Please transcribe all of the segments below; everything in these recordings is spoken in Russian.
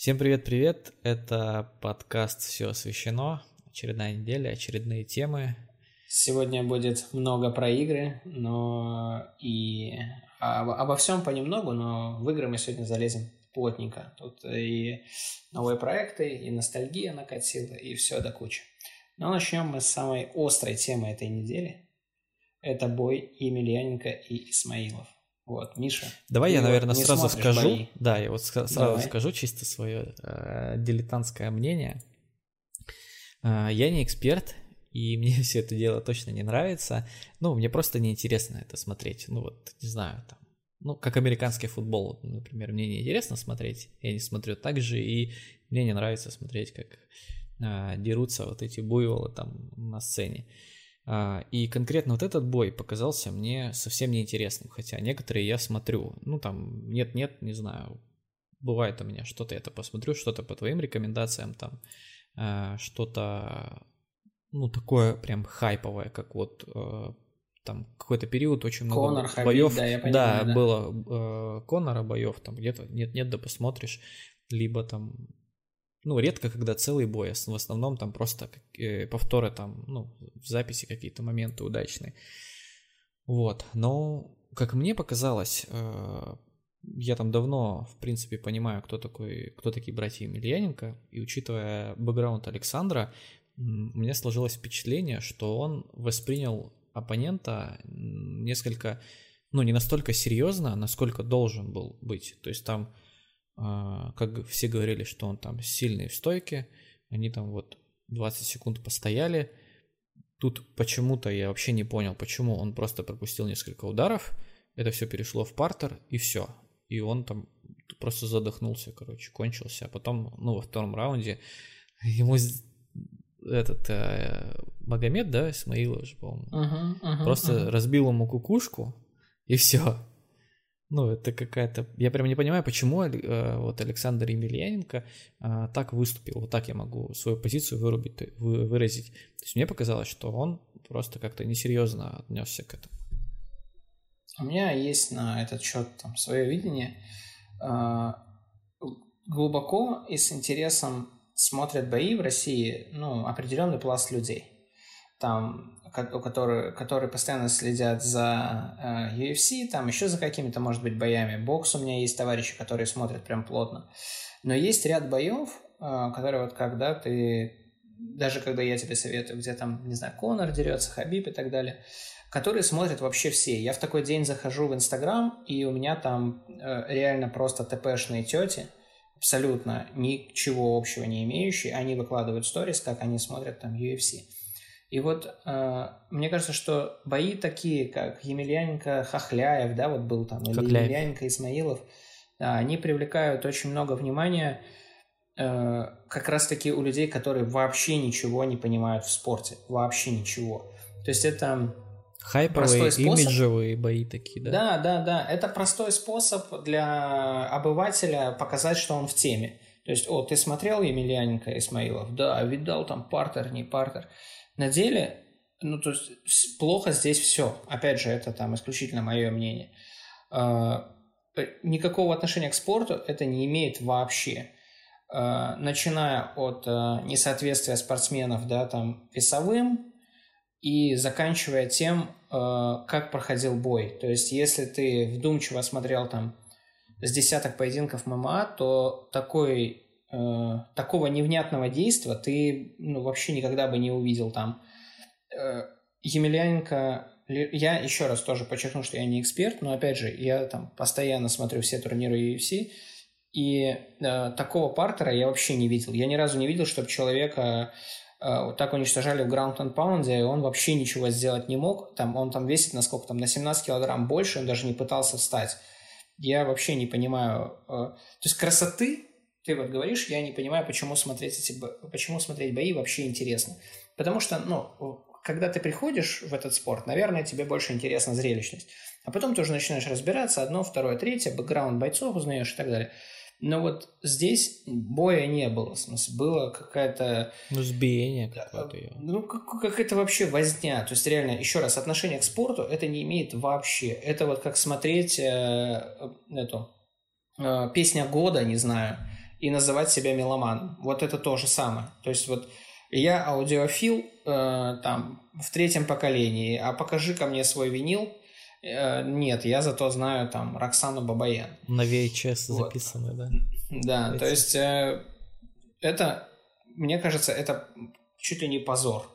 Всем привет-привет, это подкаст «Все освещено», очередная неделя, очередные темы. Сегодня будет много про игры, но и обо всем понемногу, но в игры мы сегодня залезем плотненько. Тут и новые проекты, и ностальгия накатила, и все до кучи. Но начнем мы с самой острой темы этой недели. Это бой Емельяненко и Исмаилов. Вот, Миша. Давай я, наверное, сразу скажу. Бои. Да, я вот сразу Давай. скажу чисто свое э, дилетантское мнение. Э, я не эксперт, и мне все это дело точно не нравится. Ну, мне просто неинтересно это смотреть. Ну, вот, не знаю, там. Ну, как американский футбол, например, мне неинтересно смотреть. Я не смотрю так же, и мне не нравится смотреть, как э, дерутся вот эти буйволы там на сцене. А, и конкретно вот этот бой показался мне совсем неинтересным, хотя некоторые я смотрю, ну там нет-нет, не знаю, бывает у меня что-то это посмотрю, что-то по твоим рекомендациям, там а, что-то, ну такое прям хайповое, как вот э, там какой-то период очень много Конор, боев, Хабиб, да, я понимаю, да, да, было Конора боев, там где-то нет-нет, да посмотришь, либо там ну, редко, когда целый бой, в основном там просто э, повторы там, ну, в записи какие-то моменты удачные. Вот, но, как мне показалось, э, я там давно, в принципе, понимаю, кто такой, кто такие братья Емельяненко, и учитывая бэкграунд Александра, у меня сложилось впечатление, что он воспринял оппонента несколько, ну, не настолько серьезно, насколько должен был быть. То есть там а, как все говорили, что он там сильный в стойке, они там вот 20 секунд постояли. Тут почему-то я вообще не понял, почему он просто пропустил несколько ударов, это все перешло в партер и все. И он там просто задохнулся, короче, кончился. А потом, ну, во втором раунде ему этот э, Магомед, да, Исмаилов же, по-моему, uh-huh, uh-huh, просто uh-huh. разбил ему кукушку и все. Ну, это какая-то... Я прям не понимаю, почему э, вот Александр Емельяненко э, так выступил. Вот так я могу свою позицию вырубить, вы, выразить. То есть мне показалось, что он просто как-то несерьезно отнесся к этому. У меня есть на этот счет там свое видение. Э, глубоко и с интересом смотрят бои в России, ну, определенный пласт людей. Там которые, которые постоянно следят за э, UFC, там еще за какими-то, может быть, боями. Бокс у меня есть товарищи, которые смотрят прям плотно. Но есть ряд боев, э, которые вот когда ты, даже когда я тебе советую, где там, не знаю, Конор дерется, Хабиб и так далее, которые смотрят вообще все. Я в такой день захожу в Инстаграм, и у меня там э, реально просто ТПшные тети, абсолютно ничего общего не имеющие, они выкладывают сторис, как они смотрят там UFC. И вот э, мне кажется, что бои такие, как Емельяненко Хохляев, да, вот был там, или Хохляев. Емельяненко Исмаилов, да, они привлекают очень много внимания э, как раз-таки у людей, которые вообще ничего не понимают в спорте, вообще ничего. То есть это Хайповые, имиджевые бои такие, да? Да, да, да. Это простой способ для обывателя показать, что он в теме. То есть, о, ты смотрел Емельяненко Исмаилов? Да, видал там партер, не партер. На деле, ну, то есть плохо здесь все. Опять же, это там исключительно мое мнение. А, э, никакого отношения к спорту это не имеет вообще. А, начиная от а, несоответствия спортсменов, да, там, весовым, и заканчивая тем, как проходил бой. То есть, если ты вдумчиво смотрел там с десяток поединков ММА, то такой э, такого невнятного действия ты ну, вообще никогда бы не увидел там. Э, Емельяненко, я еще раз тоже подчеркну, что я не эксперт, но опять же, я там постоянно смотрю все турниры UFC, и э, такого партера я вообще не видел. Я ни разу не видел, чтобы человека э, вот так уничтожали в ground and pound, и он вообще ничего сделать не мог. Там, он там весит на сколько там, на 17 килограмм больше, он даже не пытался встать. Я вообще не понимаю. Э, то есть красоты ты вот говоришь, я не понимаю, почему смотреть эти, почему смотреть бои вообще интересно. Потому что, ну, когда ты приходишь в этот спорт, наверное, тебе больше интересна зрелищность. А потом ты уже начинаешь разбираться, одно, второе, третье, бэкграунд бойцов узнаешь и так далее. Но вот здесь боя не было. В смысле, было какая-то... Ну, сбиение какое-то. Ну, как, как это вообще возня. То есть, реально, еще раз, отношение к спорту это не имеет вообще. Это вот как смотреть э, эту э, песня года, не знаю, и называть себя меломаном. Вот это то же самое. То есть вот я аудиофил э, там в третьем поколении, а покажи ко мне свой винил. Э, нет, я зато знаю там Роксану Бабаян. На VHS вот. записаны, да? Да, Эти. то есть э, это, мне кажется, это чуть ли не позор.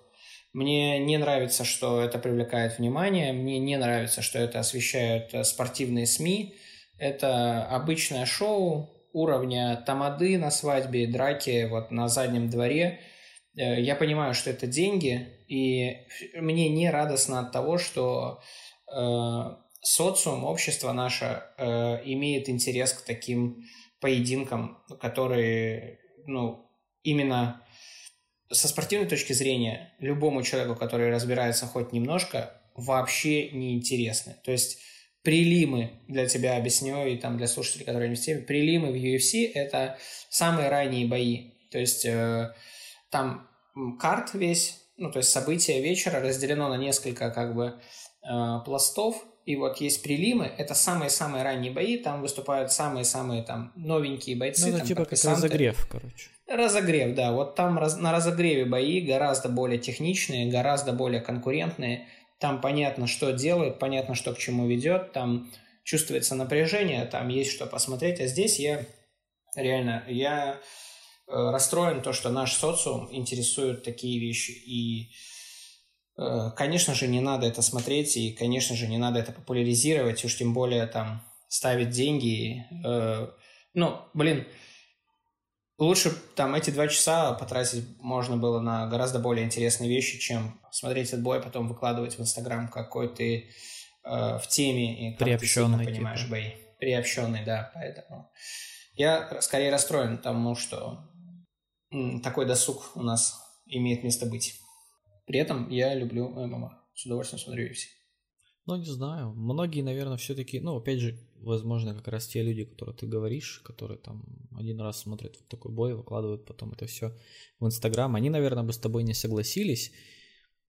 Мне не нравится, что это привлекает внимание, мне не нравится, что это освещают э, спортивные СМИ. Это обычное шоу уровня тамады на свадьбе, драки вот на заднем дворе. Э, я понимаю, что это деньги, и мне не радостно от того, что э, социум, общество наше э, имеет интерес к таким поединкам, которые, ну, именно со спортивной точки зрения любому человеку, который разбирается хоть немножко, вообще не интересны. То есть прилимы для тебя объясню и там для слушателей, которые не в теме, прилимы в UFC это самые ранние бои. То есть э, там карт весь, ну то есть события вечера разделено на несколько как бы э, пластов, и вот есть прилимы, это самые-самые ранние бои, там выступают самые-самые там новенькие бойцы. Ну, это там, типа как разогрев, короче. Разогрев, да. Вот там раз, на разогреве бои гораздо более техничные, гораздо более конкурентные. Там понятно, что делает, понятно, что к чему ведет, там чувствуется напряжение, там есть что посмотреть. А здесь я реально, я э, расстроен то, что наш социум интересует такие вещи. И, э, конечно же, не надо это смотреть, и, конечно же, не надо это популяризировать, уж тем более там ставить деньги. Э, ну, блин, Лучше там эти два часа потратить можно было на гораздо более интересные вещи, чем смотреть этот бой, а потом выкладывать в Инстаграм, какой ты э, в теме и как ты понимаешь типа. бои. Приобщенный, да, поэтому я скорее расстроен тому, что такой досуг у нас имеет место быть. При этом я люблю ММА. С удовольствием смотрю UFC. Ну, не знаю. Многие, наверное, все-таки, ну, опять же, возможно, как раз те люди, которые ты говоришь, которые там один раз смотрят вот такой бой, выкладывают потом это все в Инстаграм, они, наверное, бы с тобой не согласились.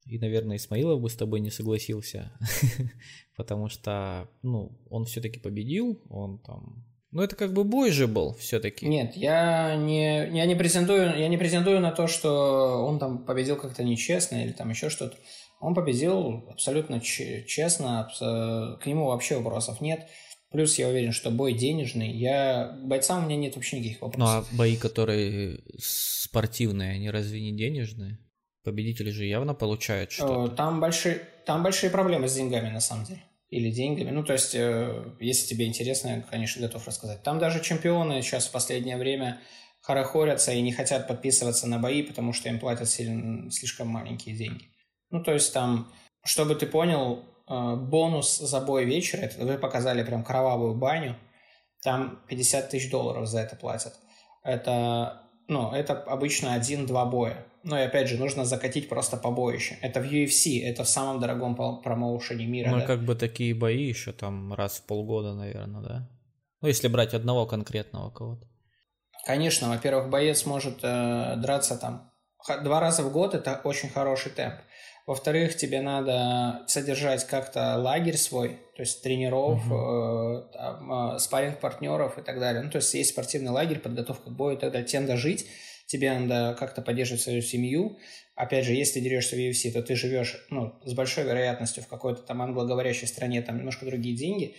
И, наверное, Исмаилов бы с тобой не согласился, потому что, ну, он все-таки победил, он там ну, это как бы бой же был все-таки. Нет, я не, я не претендую, я не претендую на то, что он там победил как-то нечестно или там еще что-то. Он победил абсолютно честно, к нему вообще вопросов нет. Плюс я уверен, что бой денежный. Я бойцам у меня нет вообще никаких вопросов. Ну а бои, которые спортивные, они разве не денежные? Победители же явно получают что-то. Там большие, там большие проблемы с деньгами на самом деле. Или деньгами. Ну, то есть, э, если тебе интересно, я, конечно, готов рассказать. Там даже чемпионы сейчас в последнее время хорохорятся и не хотят подписываться на бои, потому что им платят сильно, слишком маленькие деньги. Ну, то есть там, чтобы ты понял, э, бонус за бой вечера, это вы показали прям кровавую баню, там 50 тысяч долларов за это платят. Это, ну, это обычно один-два боя. Ну и опять же, нужно закатить просто побоище. Это в UFC, это в самом дорогом промоушене мира. Ну, да. как бы такие бои еще там раз в полгода, наверное, да? Ну, если брать одного конкретного кого-то. Конечно, во-первых, боец может э, драться там два раза в год, это очень хороший темп. Во-вторых, тебе надо содержать как-то лагерь свой, то есть тренеров, uh-huh. э, э, спарринг-партнеров и так далее. Ну, то есть есть спортивный лагерь, подготовка к бою и так далее. Тебе надо жить, тебе надо как-то поддерживать свою семью. Опять же, если дерешься в UFC, то ты живешь ну, с большой вероятностью в какой-то там англоговорящей стране, там немножко другие деньги.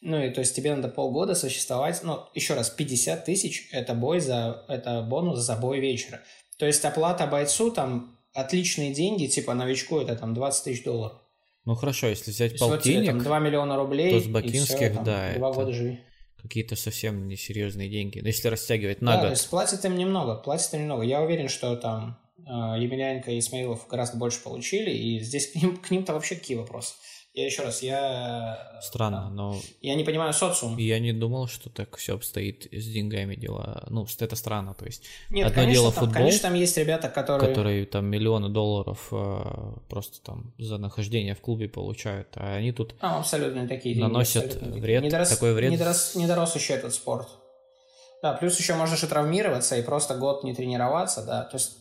Ну, и то есть тебе надо полгода существовать. Ну, еще раз, 50 тысяч – это бой за, это бонус за бой вечера. То есть оплата бойцу там отличные деньги, типа новичку это там 20 тысяч долларов. Ну хорошо, если взять полтинник, вот, 2 миллиона рублей, то с бакинских, все, там, да, два года живи. Какие-то совсем несерьезные деньги. Но если растягивать на да, год. То есть платят им немного, платят им немного. Я уверен, что там э, Емельяненко и Исмаилов гораздо больше получили, и здесь к ним, к ним-то вообще какие вопросы? Я еще раз, я... Странно, но... Я не понимаю социум. Я не думал, что так все обстоит с деньгами дела. Ну, это странно, то есть... Нет, Одно конечно, дело там, футбол, конечно, там есть ребята, которые... Которые там миллионы долларов э, просто там за нахождение в клубе получают, а они тут... А, абсолютно такие деньги. Наносят вред, не дорос, такой вред. Не дорос, не дорос еще этот спорт. Да, плюс еще можешь и травмироваться, и просто год не тренироваться, да. То есть,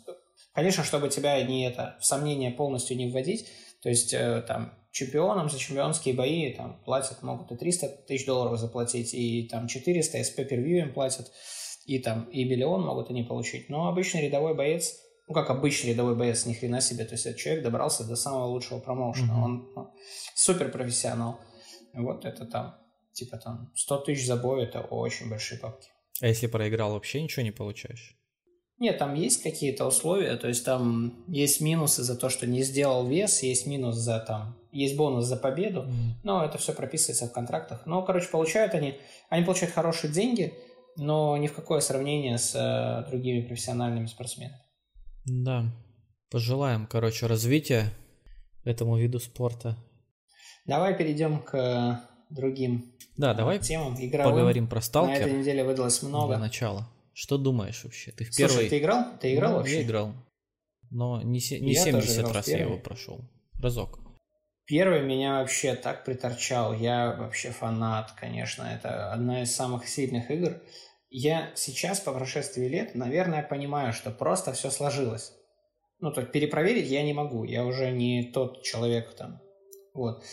конечно, чтобы тебя не это, в сомнение полностью не вводить, то есть, э, там, чемпионам за чемпионские бои там платят, могут и 300 тысяч долларов заплатить, и там 400, и с per им платят. и там и миллион могут они получить. Но обычный рядовой боец, ну как обычный рядовой боец, ни хрена себе, то есть этот человек добрался до самого лучшего промоушена, mm-hmm. он ну, супер профессионал. Вот это там, типа там 100 тысяч за бой, это очень большие бабки. А если проиграл, вообще ничего не получаешь? Нет, там есть какие-то условия, то есть там есть минусы за то, что не сделал вес, есть минус за там, есть бонус за победу, mm. но это все прописывается в контрактах. Но, короче, получают они, они получают хорошие деньги, но ни в какое сравнение с э, другими профессиональными спортсменами. Да, пожелаем, короче, развития этому виду спорта. Давай перейдем к другим да, давай темам. Игровым. Поговорим про сталкер. На этой неделе выдалось много. Для начала. Что думаешь вообще? Ты в Слушай, первый... ты играл? Ты играл ну, вообще? Я играл. Но не, се... не я 70 раз я его прошел. Разок. Первый меня вообще так приторчал. Я вообще фанат, конечно. Это одна из самых сильных игр. Я сейчас, по прошествии лет, наверное, понимаю, что просто все сложилось. Ну, то перепроверить я не могу. Я уже не тот человек там. Вот.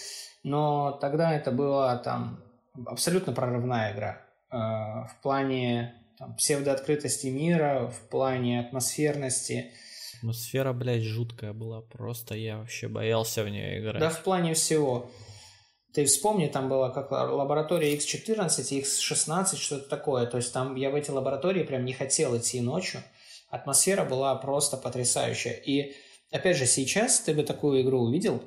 Но тогда это была там абсолютно прорывная игра. Э, в плане там, псевдооткрытости мира, в плане атмосферности. Атмосфера, блядь, жуткая была. Просто я вообще боялся в нее играть. Да, в плане всего. Ты вспомни, там была как лаборатория X14, X16, что-то такое. То есть там я в эти лаборатории прям не хотел идти ночью. Атмосфера была просто потрясающая. И опять же, сейчас ты бы такую игру увидел,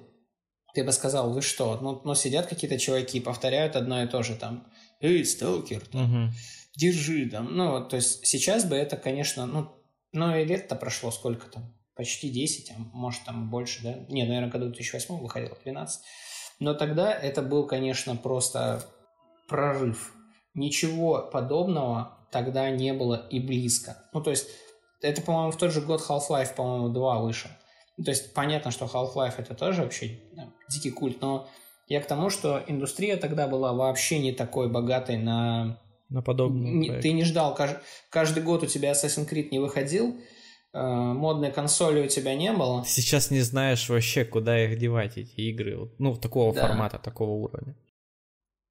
ты бы сказал, вы что? Ну, ну сидят какие-то чуваки, повторяют одно и то же там. Эй, сталкер, угу. Держи там. Ну, то есть сейчас бы это, конечно, ну, ну и лет-то прошло сколько там? Почти 10, а может там больше, да? Не, наверное, году 2008 выходило, 12. Но тогда это был, конечно, просто прорыв. Ничего подобного тогда не было и близко. Ну, то есть, это, по-моему, в тот же год Half-Life, по-моему, 2 вышел. То есть понятно, что Half-Life это тоже вообще да, дикий культ, но я к тому, что индустрия тогда была вообще не такой богатой на... На подобные Ты не ждал, каждый, каждый год у тебя Assassin's Creed не выходил, э, модной консоли у тебя не было. Ты сейчас не знаешь вообще, куда их девать, эти игры, ну, такого да. формата, такого уровня.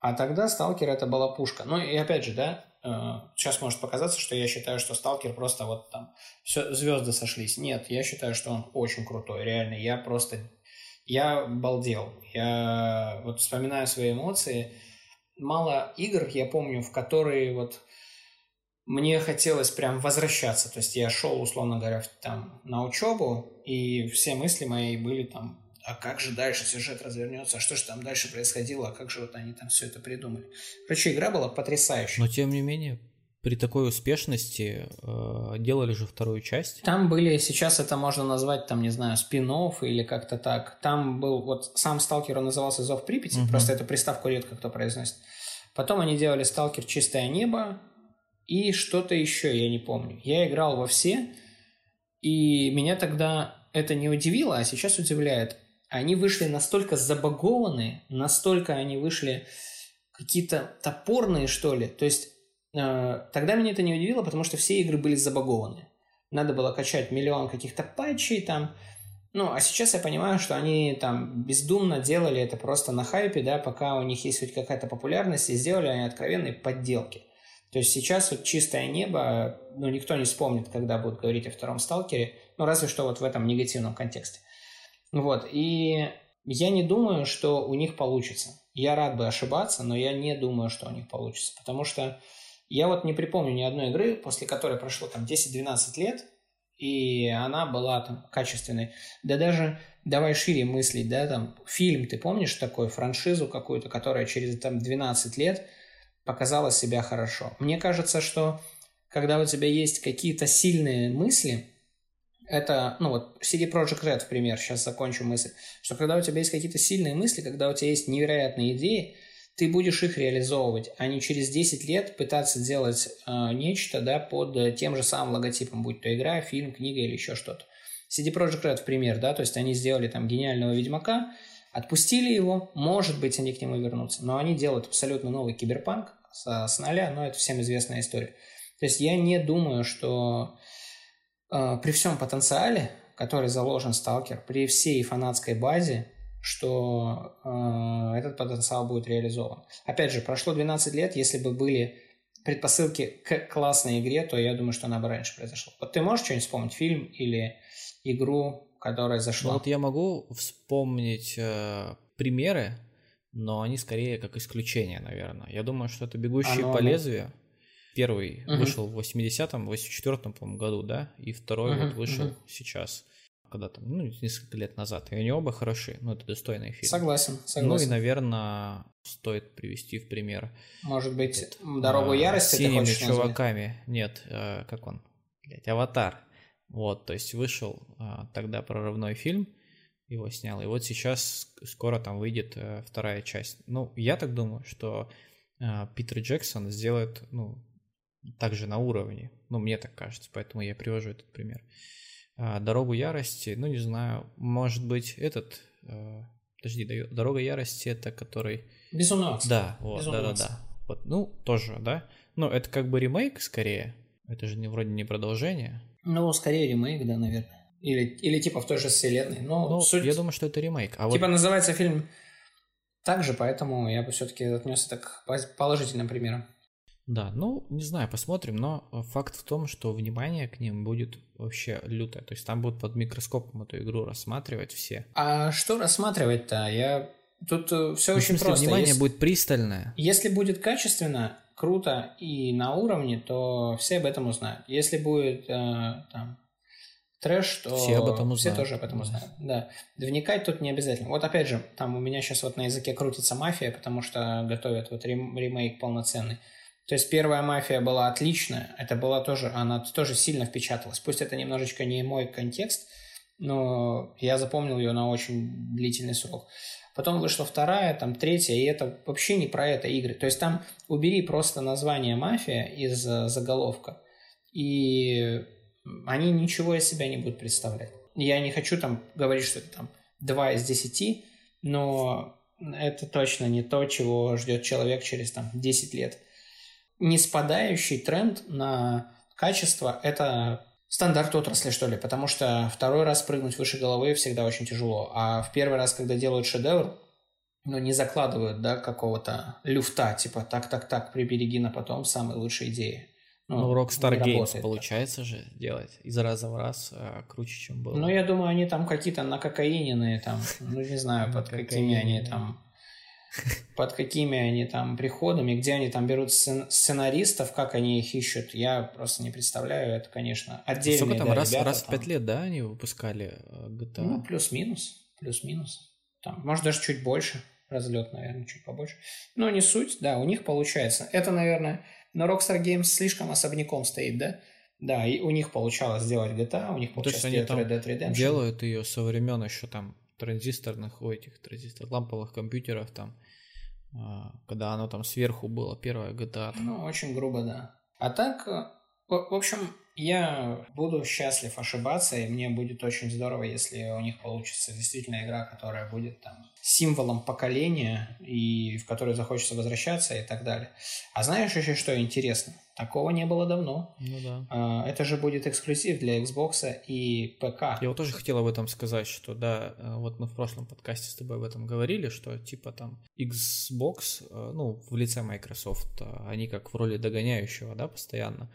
А тогда Сталкер это была пушка. Ну и опять же, да, сейчас э, может показаться, что я считаю, что Сталкер просто вот там все, звезды сошлись. Нет, я считаю, что он очень крутой, реально. Я просто, я балдел. Я вот вспоминаю свои эмоции. Мало игр, я помню, в которые вот мне хотелось прям возвращаться. То есть я шел, условно говоря, там на учебу, и все мысли мои были там а как же дальше сюжет развернется, а что же там дальше происходило, а как же вот они там все это придумали. Короче, игра была потрясающая. Но тем не менее, при такой успешности э, делали же вторую часть. Там были, сейчас это можно назвать, там, не знаю, спин или как-то так. Там был, вот сам Сталкер, он назывался Зов Припяти, угу. просто эту приставку редко кто произносит. Потом они делали Сталкер Чистое небо и что-то еще, я не помню. Я играл во все, и меня тогда это не удивило, а сейчас удивляет они вышли настолько забагованные, настолько они вышли какие-то топорные, что ли. То есть тогда меня это не удивило, потому что все игры были забагованы. Надо было качать миллион каких-то патчей там. Ну, а сейчас я понимаю, что они там бездумно делали это просто на хайпе, да, пока у них есть хоть какая-то популярность, и сделали они откровенные подделки. То есть сейчас вот чистое небо, ну, никто не вспомнит, когда будут говорить о втором сталкере, ну, разве что вот в этом негативном контексте. Вот, и я не думаю, что у них получится. Я рад бы ошибаться, но я не думаю, что у них получится. Потому что я вот не припомню ни одной игры, после которой прошло там 10-12 лет, и она была там качественной. Да даже давай шире мыслить, да, там фильм, ты помнишь такой, франшизу какую-то, которая через там 12 лет показала себя хорошо. Мне кажется, что когда у тебя есть какие-то сильные мысли, это, ну вот, CD Project Red, в пример, сейчас закончу мысль, что когда у тебя есть какие-то сильные мысли, когда у тебя есть невероятные идеи, ты будешь их реализовывать, а не через 10 лет пытаться делать э, нечто, да, под тем же самым логотипом, будь то игра, фильм, книга или еще что-то. CD Project Red, в пример, да, то есть они сделали там гениального Ведьмака, отпустили его, может быть, они к нему вернутся, но они делают абсолютно новый киберпанк с, с нуля, но это всем известная история. То есть я не думаю, что Э, при всем потенциале, который заложен сталкер, при всей фанатской базе, что э, этот потенциал будет реализован. Опять же, прошло 12 лет, если бы были предпосылки к классной игре, то я думаю, что она бы раньше произошла. Вот ты можешь что-нибудь вспомнить? Фильм или игру, которая зашла? Ну, вот я могу вспомнить э, примеры, но они скорее как исключение, наверное. Я думаю, что это «Бегущие Оно... по лезвию». Первый угу. вышел в 80-м, 84-м, по-моему, году, да, и второй угу, вот вышел угу. сейчас, когда там, ну, несколько лет назад. И они оба хороши, ну, это достойный фильм. Согласен, согласен. Ну и, наверное, стоит привести в пример. Может быть, вот, «Дорогу а, ярости» синими чуваками. Назвать? Нет, а, как он? Блять, «Аватар». Вот, то есть вышел а, тогда прорывной фильм, его снял. И вот сейчас скоро там выйдет э, вторая часть. Ну, я так думаю, что э, Питер Джексон сделает, ну, также на уровне. Ну, мне так кажется, поэтому я привожу этот пример. А, Дорогу ярости, ну, не знаю, может быть, этот... Э, подожди, Дорога ярости это который... Безумно. Да, вот, да-да-да. Вот, ну, тоже, да. Ну, это как бы ремейк скорее. Это же не, вроде не продолжение. Ну, скорее ремейк, да, наверное. Или, или типа в той же вселенной. Но ну, суть... я думаю, что это ремейк. А типа вот... называется фильм так же, поэтому я бы все-таки отнес это к положительным примерам. Да, ну, не знаю, посмотрим, но факт в том, что внимание к ним будет вообще лютое. То есть там будут под микроскопом эту игру рассматривать все. А что рассматривать-то? Я... Тут э, все ну, очень смысле, просто. внимание если... будет пристальное. Если будет качественно, круто и на уровне, то все об этом узнают. Если будет э, там трэш, то все, об этом все тоже об этом узнают. Да. Вникать тут не обязательно. Вот опять же, там у меня сейчас вот на языке крутится мафия, потому что готовят вот ремейк полноценный. То есть первая мафия была отличная, это была тоже, она тоже сильно впечаталась. Пусть это немножечко не мой контекст, но я запомнил ее на очень длительный срок. Потом вышла вторая, там третья, и это вообще не про это игры. То есть там убери просто название «Мафия» из э, заголовка, и они ничего из себя не будут представлять. Я не хочу там говорить, что это там 2 из 10, но это точно не то, чего ждет человек через там 10 лет. Не спадающий тренд на качество – это стандарт отрасли, что ли, потому что второй раз прыгнуть выше головы всегда очень тяжело, а в первый раз, когда делают шедевр, ну, не закладывают, да, какого-то люфта, типа, так-так-так, прибереги на потом самые лучшие идеи. Ну, ну Rockstar Games получается же делать из раза в раз а, круче, чем было. Ну, я думаю, они там какие-то накокаиненные там, ну, не знаю, под какими они там под какими они там приходами, где они там берут сценаристов, как они их ищут, я просто не представляю. Это, конечно, отдельно. Сколько там, раз, раз в пять лет, да, они выпускали э, GTA? Ну, плюс-минус, плюс-минус. Там, может, даже чуть больше. Разлет, наверное, чуть побольше. Но не суть, да, у них получается. Это, наверное, но Rockstar Games слишком особняком стоит, да? Да, и у них получалось сделать GTA, у них получалось То есть они Red Dead Redemption. делают ее со времен еще там транзисторных, у этих транзистор, ламповых компьютеров там, а, когда оно там сверху было, первая GTA. Ну, очень грубо, да. А так, э, в общем, я буду счастлив ошибаться, и мне будет очень здорово, если у них получится действительно игра, которая будет там символом поколения, и в которую захочется возвращаться и так далее. А знаешь еще что интересно? Такого не было давно. Ну да. А, это же будет эксклюзив для Xbox и ПК. Я вот тоже хотел об этом сказать, что да, э, вот мы в прошлом подкасте с тобой об этом говорили, что типа там Xbox, э, ну, в лице Microsoft, э, они как в роли догоняющего, да, постоянно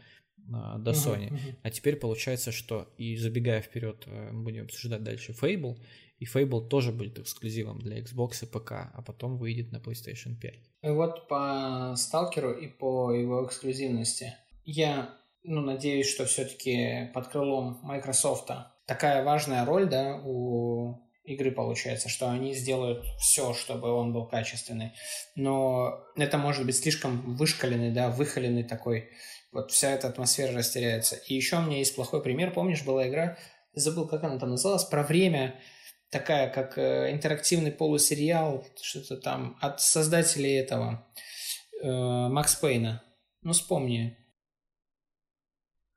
до Sony. Uh-huh, uh-huh. А теперь получается, что и забегая вперед, э, мы будем обсуждать дальше Fable, и Fable тоже будет эксклюзивом для Xbox и ПК, а потом выйдет на PlayStation 5. И вот по Сталкеру и по его эксклюзивности я ну, надеюсь, что все-таки под крылом Microsoft такая важная роль да, у игры получается, что они сделают все, чтобы он был качественный. Но это может быть слишком вышкаленный, да, выхоленный такой вот вся эта атмосфера растеряется. И еще у меня есть плохой пример. Помнишь, была игра, забыл, как она там называлась, про время, такая, как э, интерактивный полусериал, что-то там, от создателей этого, э, Макс Пейна. Ну, вспомни.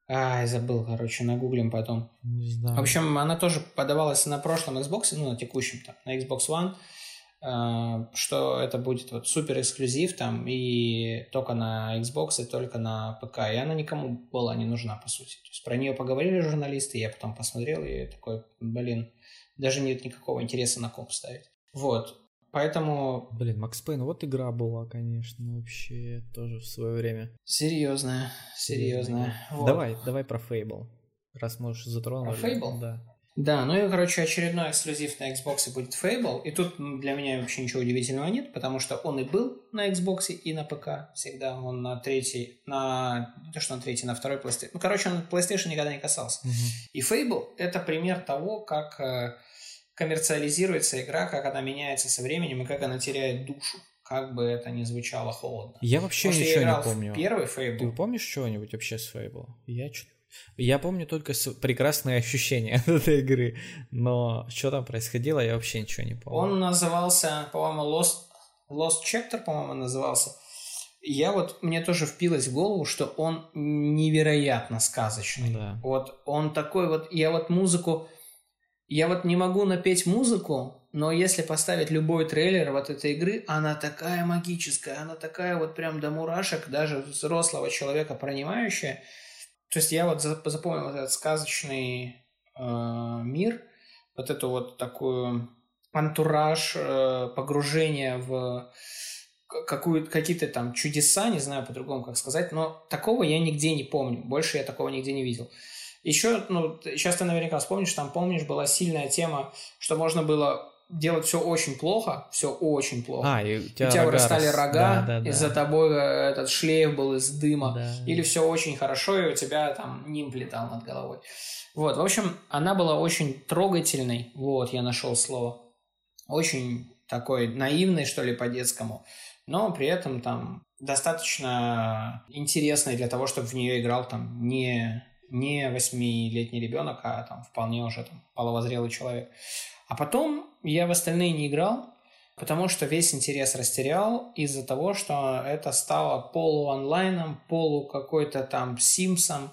Ай, забыл, короче, нагуглим потом. Не знаю. В общем, она тоже подавалась на прошлом Xbox, ну, на текущем, там, на Xbox One. Э, что это будет вот супер эксклюзив там и только на Xbox и только на ПК. И она никому была не нужна, по сути. То есть про нее поговорили журналисты, я потом посмотрел и такой, блин, даже нет никакого интереса на комп ставить. Вот. Поэтому... Блин, Макс Пейн, вот игра была, конечно, вообще тоже в свое время. Серьезная, серьезная. Вот. Давай, давай про Fable. Раз мы уже затронули. Про Fable? Да. Да, ну и, короче, очередной эксклюзив на Xbox будет Fable. И тут для меня вообще ничего удивительного нет, потому что он и был на Xbox и на ПК всегда. Он на третий, на... Не то, что на третий, на второй PlayStation. Ну, короче, он PlayStation никогда не касался. Угу. И Fable — это пример того, как э, коммерциализируется игра, как она меняется со временем и как она теряет душу. Как бы это ни звучало холодно. Я вообще Может, ничего я не помню. первый Fable. Ты помнишь что-нибудь вообще с Fable? Я что я помню только прекрасные ощущения от этой игры, но что там происходило, я вообще ничего не помню. Он назывался, по-моему, Lost, Lost Chapter, по-моему, назывался. Я вот, мне тоже впилось в голову, что он невероятно сказочный. Да. Вот он такой вот, я вот музыку, я вот не могу напеть музыку, но если поставить любой трейлер вот этой игры, она такая магическая, она такая вот прям до мурашек, даже взрослого человека пронимающая – то есть я вот запомнил этот сказочный э, мир, вот эту вот такую антураж, э, погружение в какую, какие-то там чудеса, не знаю по-другому как сказать, но такого я нигде не помню, больше я такого нигде не видел. Еще, ну, сейчас ты наверняка вспомнишь, там, помнишь, была сильная тема, что можно было делать все очень плохо, все очень плохо. А, и у тебя, у тебя вырастали рога, да, да, из-за тобой э, этот шлейф был из дыма, да. или все очень хорошо, и у тебя там нимб летал над головой. Вот, в общем, она была очень трогательной, вот, я нашел слово, очень такой наивной, что ли, по-детскому, но при этом там достаточно интересной для того, чтобы в нее играл там не, не восьмилетний ребенок, а там вполне уже там половозрелый человек. А потом я в остальные не играл, потому что весь интерес растерял из-за того, что это стало полу-онлайном, полу какой-то там симсом.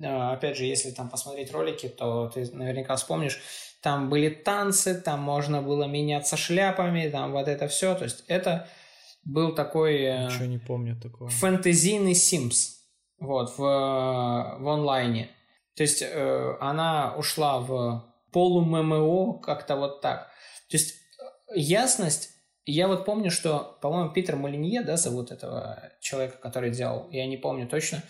Э, опять же, если там посмотреть ролики, то ты наверняка вспомнишь, там были танцы, там можно было меняться шляпами, там вот это все. То есть это был такой... Э, Ничего не помню такого. Фэнтезийный Sims. Вот, в, в онлайне. То есть э, она ушла в полу-ММО, как-то вот так. То есть ясность, я вот помню, что, по-моему, Питер Малинье, да, зовут этого человека, который делал, я не помню точно,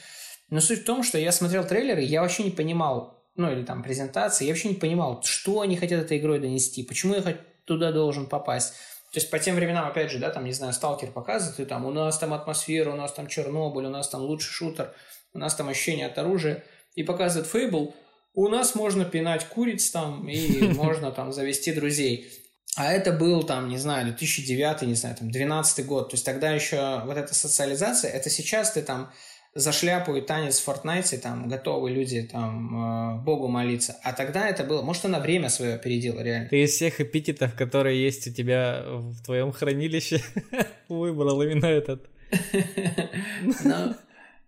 но суть в том, что я смотрел трейлеры, я вообще не понимал, ну или там презентации, я вообще не понимал, что они хотят этой игрой донести, почему я туда должен попасть. То есть по тем временам, опять же, да, там, не знаю, сталкер показывает, и там у нас там атмосфера, у нас там Чернобыль, у нас там лучший шутер, у нас там ощущение от оружия, и показывает Фейбл, у нас можно пинать куриц там, и можно там завести друзей. А это был там, не знаю, 2009, не знаю, там 12 год. То есть тогда еще вот эта социализация, это сейчас ты там за шляпу и танец в Фортнайте, там готовы люди там э, Богу молиться. А тогда это было, может, она время свое опередила реально. Ты из всех эпитетов, которые есть у тебя в твоем хранилище, выбрал именно этот.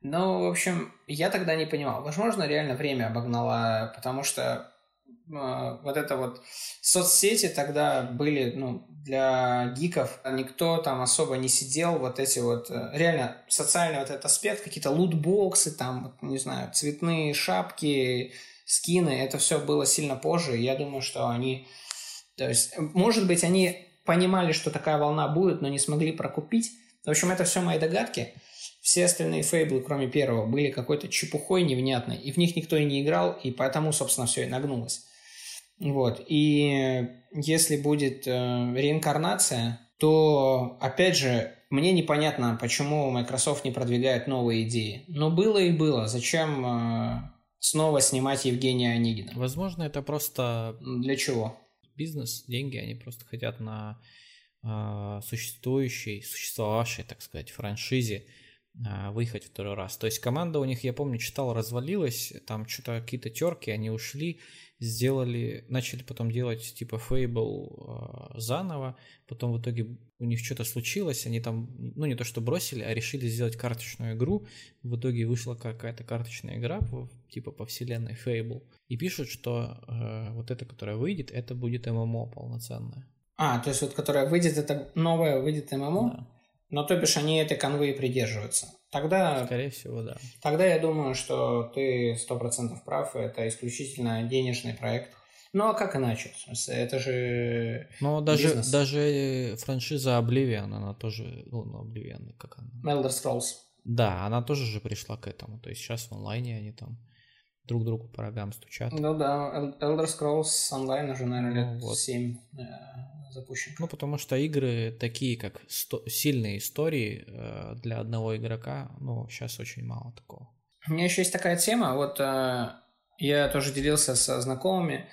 Ну, в общем, я тогда не понимал. Возможно, реально время обогнало, потому что э, вот это вот соцсети тогда были, ну, для гиков. Никто там особо не сидел, вот эти вот, э, реально, социальный вот этот аспект, какие-то лутбоксы, там, не знаю, цветные шапки, скины, это все было сильно позже. Я думаю, что они, то есть, может быть, они понимали, что такая волна будет, но не смогли прокупить. В общем, это все мои догадки. Все остальные фейблы, кроме первого, были какой-то чепухой невнятной, и в них никто и не играл, и поэтому, собственно, все и нагнулось. Вот. И если будет э, реинкарнация, то, опять же, мне непонятно, почему Microsoft не продвигает новые идеи. Но было и было. Зачем э, снова снимать Евгения Онегина? Возможно, это просто... Для чего? Бизнес, деньги, они просто хотят на э, существующей, существовавшей, так сказать, франшизе выехать второй раз. То есть команда у них, я помню, читал, развалилась, там что-то какие-то терки, они ушли, сделали, начали потом делать типа Fable э, заново, потом в итоге у них что-то случилось, они там, ну не то что бросили, а решили сделать карточную игру, в итоге вышла какая-то карточная игра, типа по вселенной Fable, и пишут, что э, вот эта, которая выйдет, это будет ММО полноценная. А, то есть вот которая выйдет, это новая выйдет ММО? Да. Но то бишь они этой конвы придерживаются. Тогда, Скорее всего, да. Тогда я думаю, что ты сто процентов прав, это исключительно денежный проект. Ну а как иначе? Это же Но даже, бизнес. даже франшиза Oblivion, она тоже, ну, ну Oblivion, как она? Elder Scrolls. Да, она тоже же пришла к этому. То есть сейчас в онлайне они там друг другу по рогам стучат. Ну да, Elder Scrolls онлайн уже, наверное, лет ну, вот. 7 э, запущен. Ну, потому что игры такие, как сто- сильные истории э, для одного игрока, ну, сейчас очень мало такого. У меня еще есть такая тема, вот э, я тоже делился со знакомыми,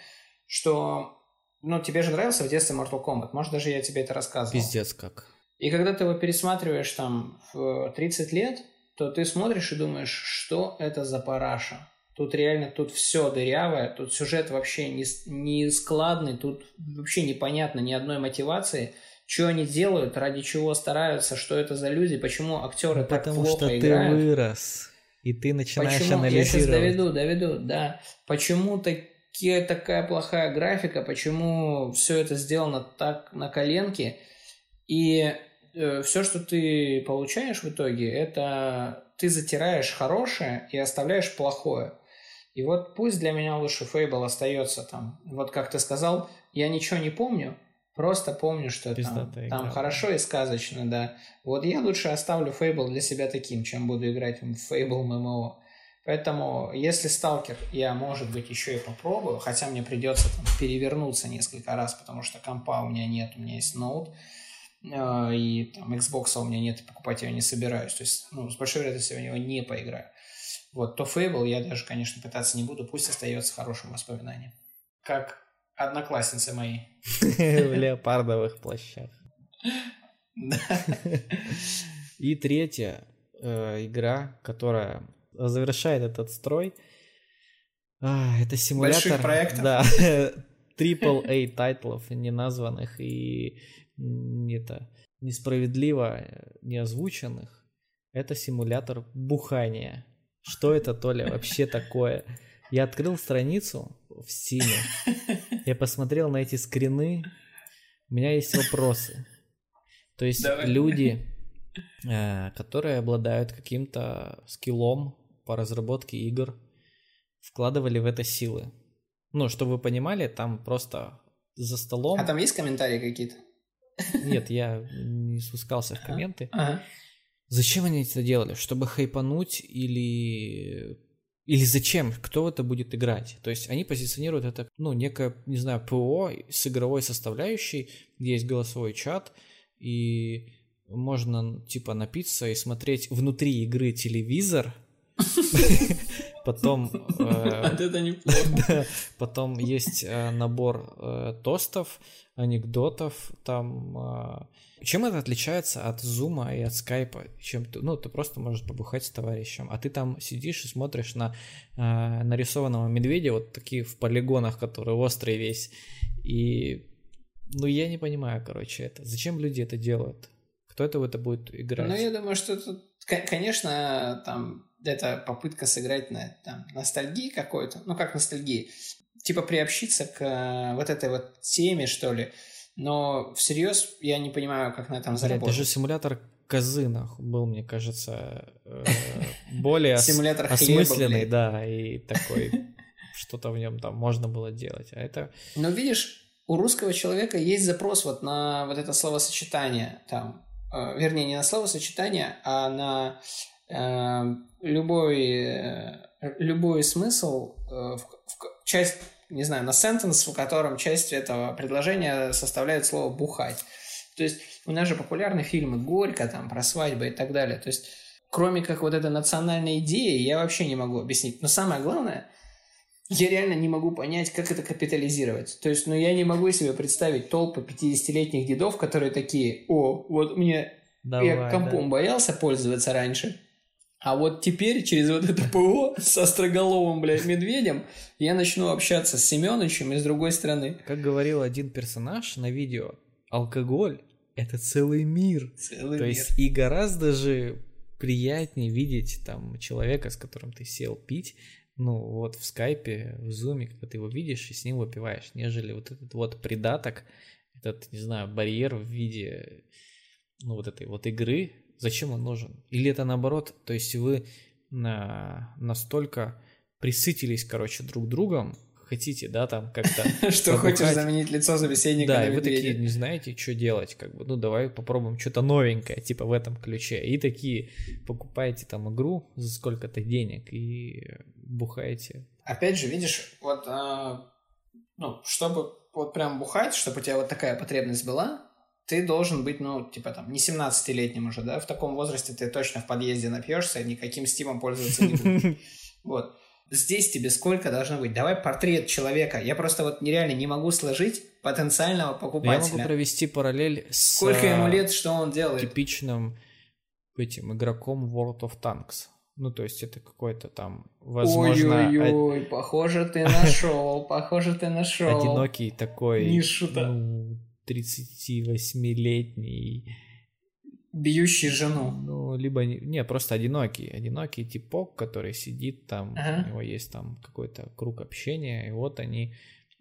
что, ну, тебе же нравился в детстве Mortal Kombat, может, даже я тебе это рассказывал. Пиздец как. И когда ты его пересматриваешь там в 30 лет, то ты смотришь и думаешь, что это за параша? Тут реально, тут все дырявое, тут сюжет вообще не, не складный, тут вообще непонятно ни одной мотивации, что они делают, ради чего стараются, что это за люди, почему актеры ну, так Потому плохо что играют. ты вырос, и ты начинаешь почему? анализировать. Я сейчас доведу, доведу, да. Почему такие, такая плохая графика, почему все это сделано так на коленке, и э, все, что ты получаешь в итоге, это ты затираешь хорошее и оставляешь плохое. И вот пусть для меня лучше Фейбл остается там. Вот как ты сказал, я ничего не помню, просто помню, что там, там хорошо и сказочно, да. Вот я лучше оставлю Фейбл для себя таким, чем буду играть в Фейбл ММО. Поэтому, если сталкер, я, может быть, еще и попробую, хотя мне придется там, перевернуться несколько раз, потому что компа у меня нет, у меня есть ноут, э, и там Xbox у меня нет, и покупать я его не собираюсь. То есть, ну, с большой вероятностью я в него не поиграю. Вот, то Fable я даже, конечно, пытаться не буду, пусть остается хорошим воспоминанием. Как одноклассницы мои. В леопардовых плащах. И третья э, игра, которая завершает этот строй, а, это симулятор. Больших проектов. Да, AAA тайтлов неназванных и это несправедливо не озвученных. Это симулятор бухания. Что это, Толя, вообще такое? Я открыл страницу в Steam, я посмотрел на эти скрины, у меня есть вопросы. То есть Давай. люди, э, которые обладают каким-то скиллом по разработке игр, вкладывали в это силы. Ну, чтобы вы понимали, там просто за столом... А там есть комментарии какие-то? Нет, я не спускался в комменты. Ага. Зачем они это делали? Чтобы хайпануть или... Или зачем? Кто в это будет играть? То есть они позиционируют это, ну, некое, не знаю, ПО с игровой составляющей, где есть голосовой чат, и можно, типа, напиться и смотреть внутри игры телевизор, Потом... Э, это неплохо. Потом есть э, набор э, тостов, анекдотов, там чем это отличается от зума и от скайпа? Чем ты, ну, ты просто можешь побухать с товарищем, а ты там сидишь и смотришь на э, нарисованного медведя, вот такие в полигонах, который острый весь. И, ну, я не понимаю, короче, это. Зачем люди это делают? Кто это в это будет играть? Ну, я думаю, что тут, конечно, там, это попытка сыграть на там, ностальгии какой-то, ну, как ностальгии, типа приобщиться к э, вот этой вот теме, что ли, но всерьез я не понимаю, как на этом заработать. Даже симулятор козы был, мне кажется, э, более осмысленный, да, и такой, что-то в нем там можно было делать. А это... Но видишь, у русского человека есть запрос вот на вот это словосочетание там, э, вернее, не на словосочетание, а на э, любой, любой смысл в, в часть не знаю, на сентенс, в котором часть этого предложения составляет слово «бухать». То есть у нас же популярны фильмы «Горько», там, про свадьбы и так далее. То есть кроме как вот этой национальной идеи, я вообще не могу объяснить. Но самое главное, я реально не могу понять, как это капитализировать. То есть, ну, я не могу себе представить толпы 50-летних дедов, которые такие, о, вот мне Давай, я компом да. боялся пользоваться раньше, а вот теперь через вот это ПО с остроголовым, блядь, медведем я начну общаться с Семеновичем и с другой стороны. Как говорил один персонаж на видео, алкоголь — это целый мир. Целый То мир. есть и гораздо же приятнее видеть там человека, с которым ты сел пить, ну вот в скайпе, в зуме, когда ты его видишь и с ним выпиваешь, нежели вот этот вот придаток, этот, не знаю, барьер в виде, ну вот этой вот игры, Зачем он нужен? Или это наоборот, то есть вы на, настолько присытились, короче, друг другом, хотите, да, там как-то... Что хочешь заменить лицо собеседника Да, и вы такие не знаете, что делать, как бы, ну давай попробуем что-то новенькое, типа в этом ключе. И такие покупаете там игру за сколько-то денег и бухаете. Опять же, видишь, вот, а, ну, чтобы вот прям бухать, чтобы у тебя вот такая потребность была, ты должен быть, ну, типа там, не 17-летним уже, да, в таком возрасте ты точно в подъезде напьешься, никаким стимом пользоваться не будешь. Вот. Здесь тебе сколько должно быть? Давай портрет человека. Я просто вот нереально не могу сложить потенциального покупателя. Я могу провести параллель с... Сколько ему лет, что он делает? Типичным этим игроком World of Tanks. Ну, то есть это какой-то там, возможно... Ой-ой-ой, похоже, ты нашел, похоже, ты нашел. Одинокий такой... Нишу-то. Ну, 38-летний бьющий жену. Ну, либо... Не, просто одинокий. Одинокий типок, который сидит там, ага. у него есть там какой-то круг общения, и вот они,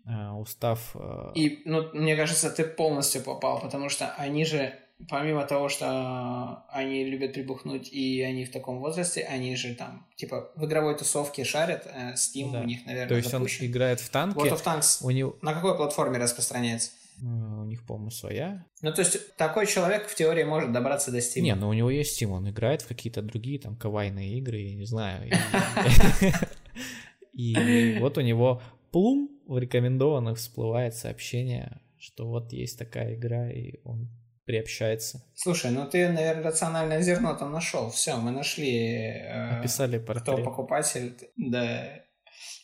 а, устав... А, и, ну, мне кажется, ты полностью попал, потому что они же, помимо того, что они любят прибухнуть, и они в таком возрасте, они же там, типа, в игровой тусовке шарят, э, Steam да. у них, наверное, То есть запущен. он играет в танки. World of Tanks у него... на какой платформе распространяется? У них, по-моему, своя. Ну, то есть, такой человек в теории может добраться до Steam. Не, ну у него есть Steam, он играет в какие-то другие там кавайные игры, я не знаю. И вот у него плум в рекомендованных всплывает сообщение, что вот есть такая игра, и он приобщается. Слушай, ну ты, наверное, рациональное зерно там нашел. Все, мы нашли. Э, Описали портрет. Кто покупатель. Да.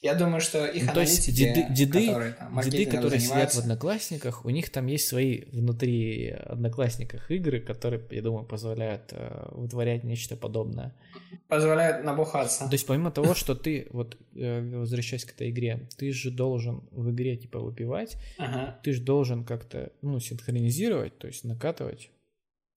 Я думаю, что их ну, то есть деды, деды, которые, там, деды, которые сидят в Одноклассниках, у них там есть свои внутри Одноклассниках игры, которые, я думаю, позволяют э, вытворять нечто подобное. Позволяют набухаться. То есть помимо того, что ты, вот э, возвращаясь к этой игре, ты же должен в игре типа выпивать, ага. ты же должен как-то, ну, синхронизировать, то есть накатывать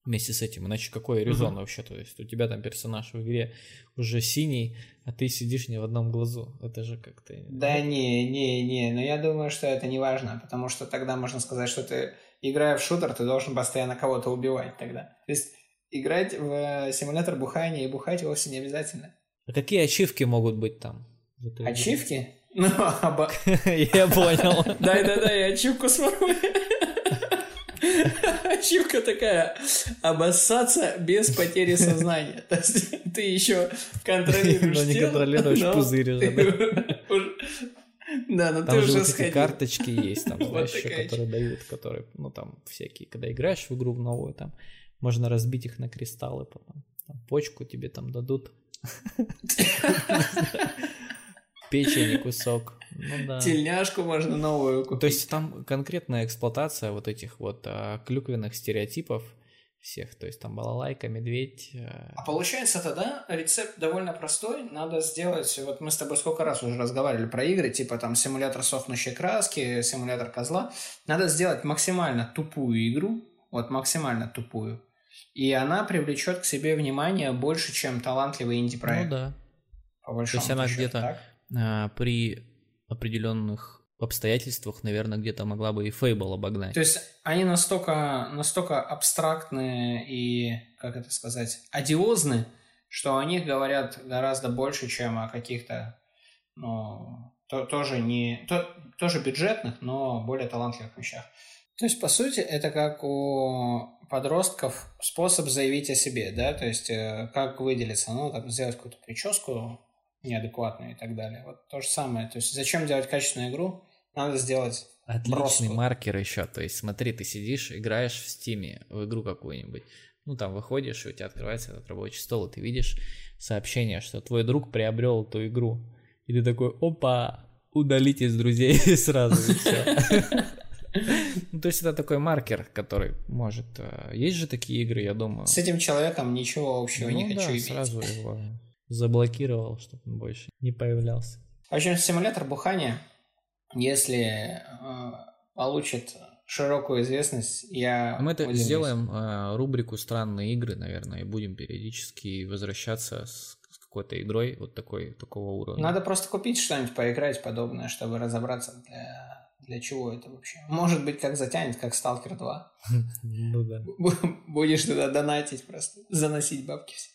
вместе с этим. Иначе какой резон uh-huh. вообще? То есть у тебя там персонаж в игре уже синий, а ты сидишь не в одном глазу. Это же как-то... Да не, не, не. Но я думаю, что это не важно, потому что тогда можно сказать, что ты, играя в шутер, ты должен постоянно кого-то убивать тогда. То есть играть в симулятор бухания и бухать вовсе не обязательно. А какие ачивки могут быть там? Ачивки? Ну, оба... Я понял. Дай-дай-дай, ачивку смогу. Ачивка такая, обоссаться без потери сознания. То есть ты еще контролируешь Но не контролируешь пузырь Да, но ты уже сходил. карточки есть там, знаешь, еще, которые дают, которые, ну там всякие, когда играешь в игру в новую, там можно разбить их на кристаллы потом. почку тебе там дадут. Печень кусок. Ну, да. Тельняшку можно новую купить. То есть там конкретная эксплуатация вот этих вот а, клюквенных стереотипов всех, то есть там балалайка, медведь. А, а получается тогда рецепт довольно простой, надо сделать, вот мы с тобой сколько раз уже разговаривали про игры, типа там симулятор сохнущей краски, симулятор козла, надо сделать максимально тупую игру, вот максимально тупую, и она привлечет к себе внимание больше, чем талантливый инди-проект. Ну да. По большому То есть она где-то а, при определенных обстоятельствах, наверное, где-то могла бы и Фейбл обогнать. То есть они настолько, настолько абстрактные и, как это сказать, одиозны, что о них говорят гораздо больше, чем о каких-то, ну, то, тоже не, то, тоже бюджетных, но более талантливых вещах. То есть, по сути, это как у подростков способ заявить о себе, да, то есть, э, как выделиться, ну, там, сделать какую-то прическу, неадекватные и так далее. Вот то же самое. То есть зачем делать качественную игру? Надо сделать Отличный броскую. маркер еще. То есть смотри, ты сидишь, играешь в стиме в игру какую-нибудь. Ну, там выходишь, и у тебя открывается этот рабочий стол, и ты видишь сообщение, что твой друг приобрел эту игру. И ты такой, опа, удалить из друзей сразу, и все. Ну, то есть это такой маркер, который может... Э, есть же такие игры, я думаю. С этим человеком ничего общего не ну хочу иметь. сразу его заблокировал, чтобы он больше не появлялся. В общем, симулятор бухания, если э, получит широкую известность, я... Мы это сделаем э, рубрику «Странные игры», наверное, и будем периодически возвращаться с, с какой-то игрой вот такой, такого уровня. Надо просто купить что-нибудь, поиграть подобное, чтобы разобраться, для, для чего это вообще. Может быть, как затянет, как «Сталкер 2». Ну да. Будешь туда донатить просто, заносить бабки все.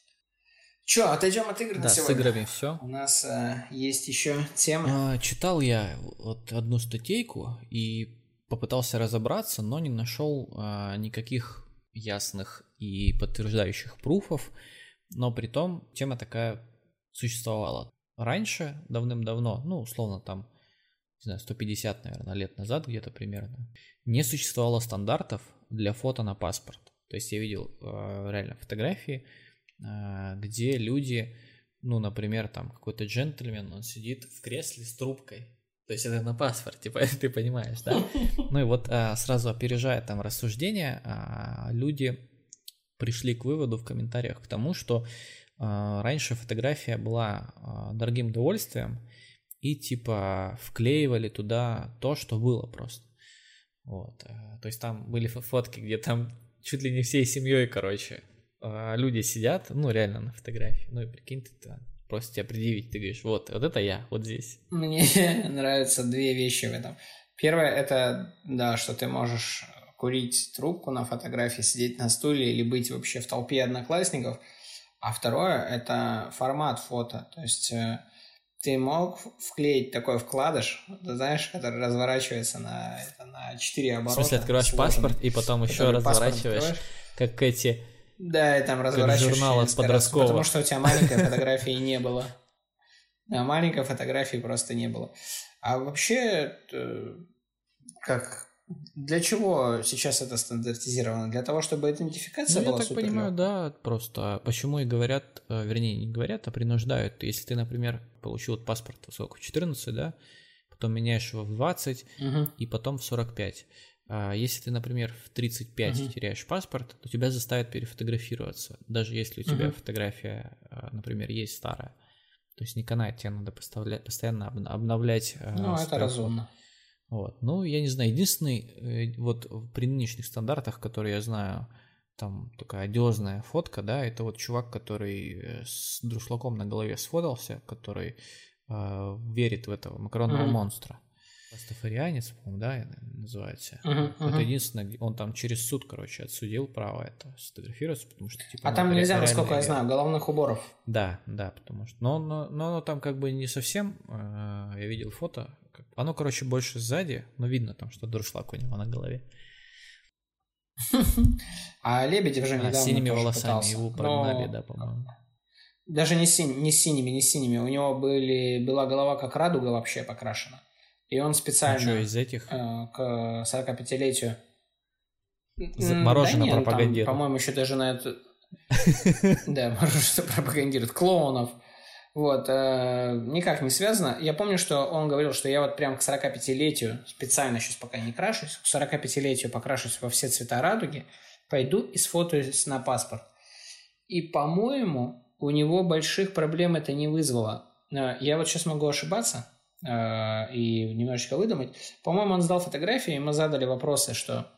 Че, отойдем от игр да, на сегодня? с играми все. У нас э, есть еще тема. А, читал я вот одну статейку и попытался разобраться, но не нашел а, никаких ясных и подтверждающих пруфов, но при том тема такая существовала. Раньше, давным-давно, ну, условно там, не знаю, 150, наверное, лет назад где-то примерно, не существовало стандартов для фото на паспорт. То есть я видел э, реально фотографии, где люди, ну, например, там какой-то джентльмен, он сидит в кресле с трубкой. То есть это на паспорте, ты понимаешь, да? Ну и вот э, сразу опережая там рассуждения, э, люди пришли к выводу в комментариях к тому, что э, раньше фотография была э, дорогим удовольствием, и типа вклеивали туда то, что было просто. Вот. Э, то есть там были фотки, где там чуть ли не всей семьей, короче, люди сидят, ну, реально на фотографии. Ну, и прикинь, ты там просто тебя предъявить, ты говоришь, вот, вот это я, вот здесь. Мне нравятся две вещи в этом. Первое, это, да, что ты можешь курить трубку на фотографии, сидеть на стуле или быть вообще в толпе одноклассников. А второе, это формат фото. То есть э, ты мог вклеить такой вкладыш, ты знаешь, который разворачивается на, это, на 4 оборота. В смысле, открываешь паспорт и потом еще разворачиваешь, как эти... Да, и там разворачиваешь. журналы подростковых. Потому что у тебя маленькой фотографии не было. Да, маленькой фотографии просто не было. А вообще, как для чего сейчас это стандартизировано? Для того, чтобы идентификация ну, была я так понимаю, да, просто почему и говорят, э, вернее, не говорят, а принуждают. Если ты, например, получил паспорт сколько, в 14, да, потом меняешь его в 20 угу. и потом в 45. А если ты, например, в 35 угу. теряешь паспорт, то тебя заставят перефотографироваться, даже если у тебя угу. фотография, э, например, есть старая. То есть не канает, тебе надо постоянно обновлять. Э, ну, это разумно. Вот. Ну, я не знаю, единственный, э, вот при нынешних стандартах, которые я знаю, там такая одиозная фотка, да, это вот чувак, который э, с друшлаком на голове сфотался, который э, верит в этого макаронного mm-hmm. монстра. Пастафарианец, по-моему, да, называется. Uh-huh, uh-huh. Это единственное, он там через суд, короче, отсудил право это сфотографироваться, потому что типа. А там нельзя, насколько я знаю, головных уборов. Да, да, потому что. Но, но, но там как бы не совсем. Э, я видел фото, оно, короче, больше сзади, но видно там, что дуршлаг у него на голове. А Лебедев же недавно а, синими волосами его прогнали, да, по-моему. Даже не, синь, не синими, не синими. У него были, была голова как радуга вообще покрашена. И он специально... Что, из этих? Э, к 45-летию... Мороженое да пропагандирует. По-моему, еще даже на это... Да, мороженое пропагандирует. Клоунов вот, э, никак не связано. Я помню, что он говорил, что я вот прям к 45-летию, специально сейчас пока не крашусь, к 45-летию покрашусь во все цвета радуги, пойду и сфотаюсь на паспорт. И, по-моему, у него больших проблем это не вызвало. Э, я вот сейчас могу ошибаться и немножечко выдумать. По-моему, он сдал фотографии, и мы задали вопросы, что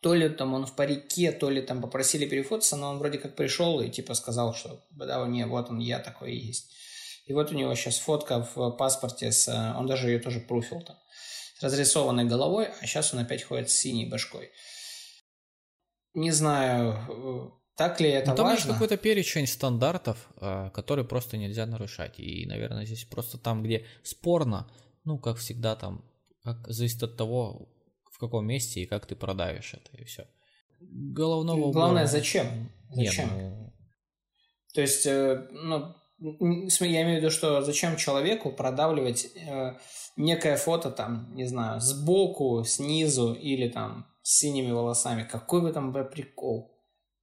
то ли там он в парике, то ли там попросили перефотаться, но он вроде как пришел и типа сказал, что да, не, вот он, я такой и есть. И вот у него сейчас фотка в паспорте, с, он даже ее тоже пруфил там, с разрисованной головой, а сейчас он опять ходит с синей башкой. Не знаю, так ли это ну, там важно? есть какой-то перечень стандартов, э, которые просто нельзя нарушать. И, наверное, здесь просто там, где спорно, ну, как всегда, там, как зависит от того, в каком месте и как ты продавишь это, и все. Головного Главное, убора... зачем? Зачем? Не, ну... То есть, э, ну, я имею в виду, что зачем человеку продавливать э, некое фото там, не знаю, сбоку, снизу или там с синими волосами. Какой бы там прикол?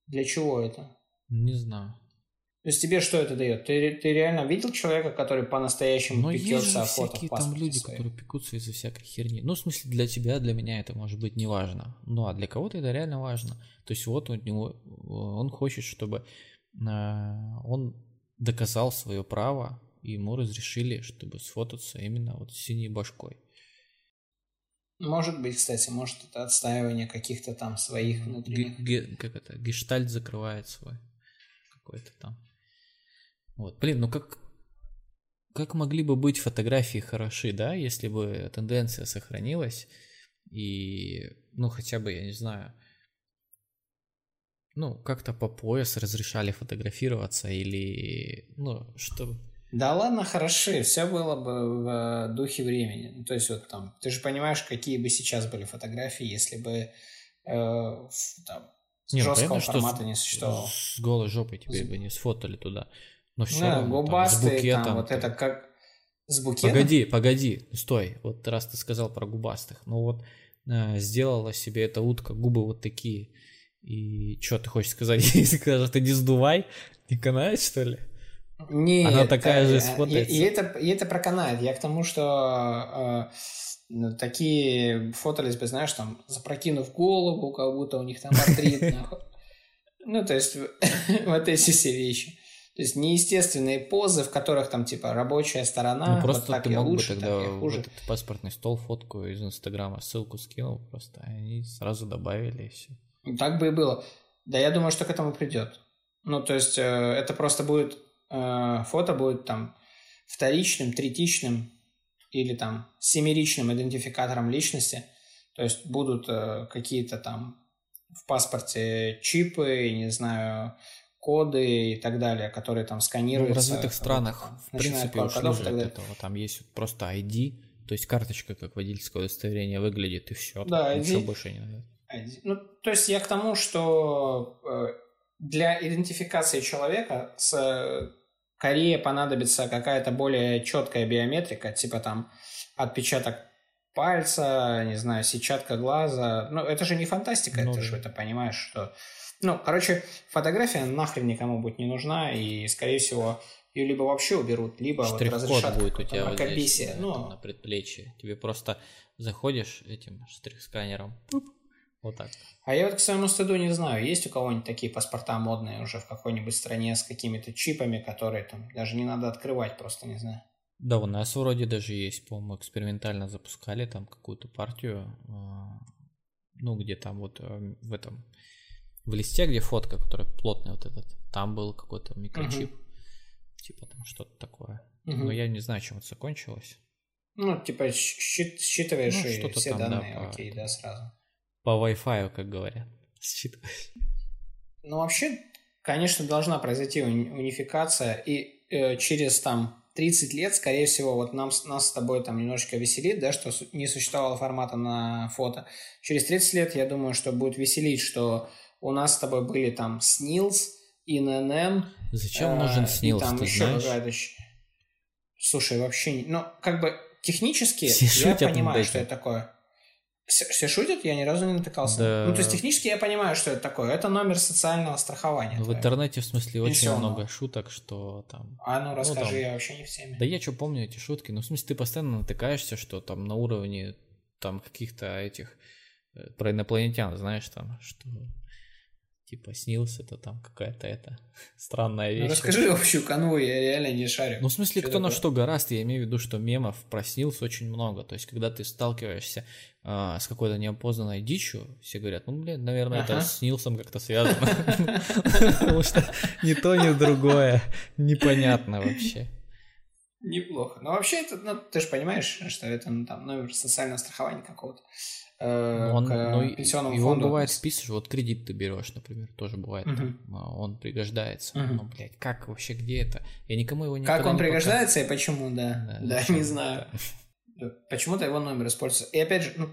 Для чего это? Не знаю. То есть тебе что это дает? Ты, ты реально видел человека, который по-настоящему Но пекется есть же всякие там люди, своей? которые пекутся из-за всякой херни. Ну, в смысле, для тебя, для меня это может быть не важно. Ну, а для кого-то это реально важно. То есть вот у него, он хочет, чтобы э, он доказал свое право, и ему разрешили, чтобы сфотаться именно вот с синей башкой. Может быть, кстати, может это отстаивание каких-то там своих внутренних... Ге- как это? Гештальт закрывает свой какой-то там. Вот, блин, ну как, как могли бы быть фотографии хороши, да, если бы тенденция сохранилась и, ну, хотя бы, я не знаю, ну, как-то по пояс разрешали фотографироваться или, ну, что... Да ладно, хороши, все было бы в духе времени. Ну, то есть вот там, ты же понимаешь, какие бы сейчас были фотографии, если бы э, там, не, ну, жесткого понятно, формата не существовало. С голой жопой тебе бы не сфотали туда. Но все да, равно, губастые, там, с букетом, там, вот это как... С букетом? Погоди, погоди, стой. Вот раз ты сказал про губастых. Ну вот э, сделала себе эта утка губы вот такие. И что ты хочешь сказать? Если скажешь, ты не сдувай, не канает, что ли? Нет, Она такая же сфотается. И, и, это, и это проканает. Я к тому, что э, такие фотались бы, знаешь, там, запрокинув голову, как будто у них там артрит. Ну, то есть, вот эти все вещи. То есть неестественные позы, в которых там типа рабочая сторона. Ну просто вот так ты я мог лучше, бы тогда так я хуже. этот паспортный стол фотку из Инстаграма ссылку скинул просто, и они сразу добавили и все. Так бы и было. Да я думаю, что к этому придет. Ну то есть э, это просто будет э, фото будет там вторичным, третичным или там семеричным идентификатором личности. То есть будут э, какие-то там в паспорте чипы, не знаю, коды и так далее, которые там сканируются. Ну, в развитых странах, в принципе, ушли уже от этого. Там есть просто ID, то есть карточка как водительское удостоверение выглядит, и все. Да, ID. Ничего больше не надо. ID. Ну, то есть я к тому, что э, для идентификации человека с Корее понадобится какая-то более четкая биометрика, типа там отпечаток пальца, не знаю, сетчатка глаза. Ну, это же не фантастика, ну, ты же это понимаешь, что ну, короче, фотография нахрен никому будет не нужна, и, скорее всего, ее либо вообще уберут, либо вот разрешат будет у тебя вот здесь, на, ну, на предплечье. Тебе просто заходишь этим штрих-сканером, вот так. А я вот к своему стыду не знаю, есть у кого-нибудь такие паспорта модные уже в какой-нибудь стране с какими-то чипами, которые там даже не надо открывать, просто не знаю. Да, у нас вроде даже есть, по-моему, экспериментально запускали там какую-то партию, а, ну, где там вот э, в этом в листе, где фотка, которая плотная вот этот, там был какой-то микрочип. Угу. Типа там что-то такое. Угу. Но я не знаю, чем это закончилось. Ну, типа счит, считываешь ну, и все там, данные, да, окей, по, да, сразу. По Wi-Fi, как говорят, считываешь. Ну, вообще, конечно, должна произойти унификация, и э, через там 30 лет, скорее всего, вот нам, нас с тобой там немножечко веселит, да, что не существовало формата на фото. Через 30 лет, я думаю, что будет веселить, что у нас с тобой были там Снилс, ИНН. Зачем э, нужен Снилс, там ты еще какая-то... Слушай, вообще... Ну, как бы технически Все я понимаю, что это такое. Все, все шутят? Я ни разу не натыкался. Да. Ну, то есть технически я понимаю, что это такое. Это номер социального страхования. В интернете, в смысле, очень много шуток, что там... А ну, расскажи, ну, там... я вообще не в теме. Да я что помню эти шутки. Ну, в смысле, ты постоянно натыкаешься, что там на уровне там каких-то этих э, про инопланетян, знаешь, там, что типа снился, это там какая-то это странная ну, вещь. Ну, расскажи общую канву, я реально не шарю. Ну, в смысле, что кто такое? на что гораст, я имею в виду, что мемов про снился очень много. То есть, когда ты сталкиваешься э, с какой-то неопознанной дичью, все говорят, ну, блин, наверное, ага. это с Нилсом как-то связано. Потому что ни то, ни другое непонятно вообще. Неплохо. Но вообще, это, ну, ты же понимаешь, что это ну, там номер социального страхования какого-то. Э, он, к пенсионному его фонду. бывает списываешь, вот кредит ты берешь, например, тоже бывает, угу. там, а, он пригождается. Угу. Ну, блядь, как вообще, где это? Я никому его не Как он не пригождается показываю. и почему, да. Да, да не знаю. Почему-то его номер используется. И опять же, ну,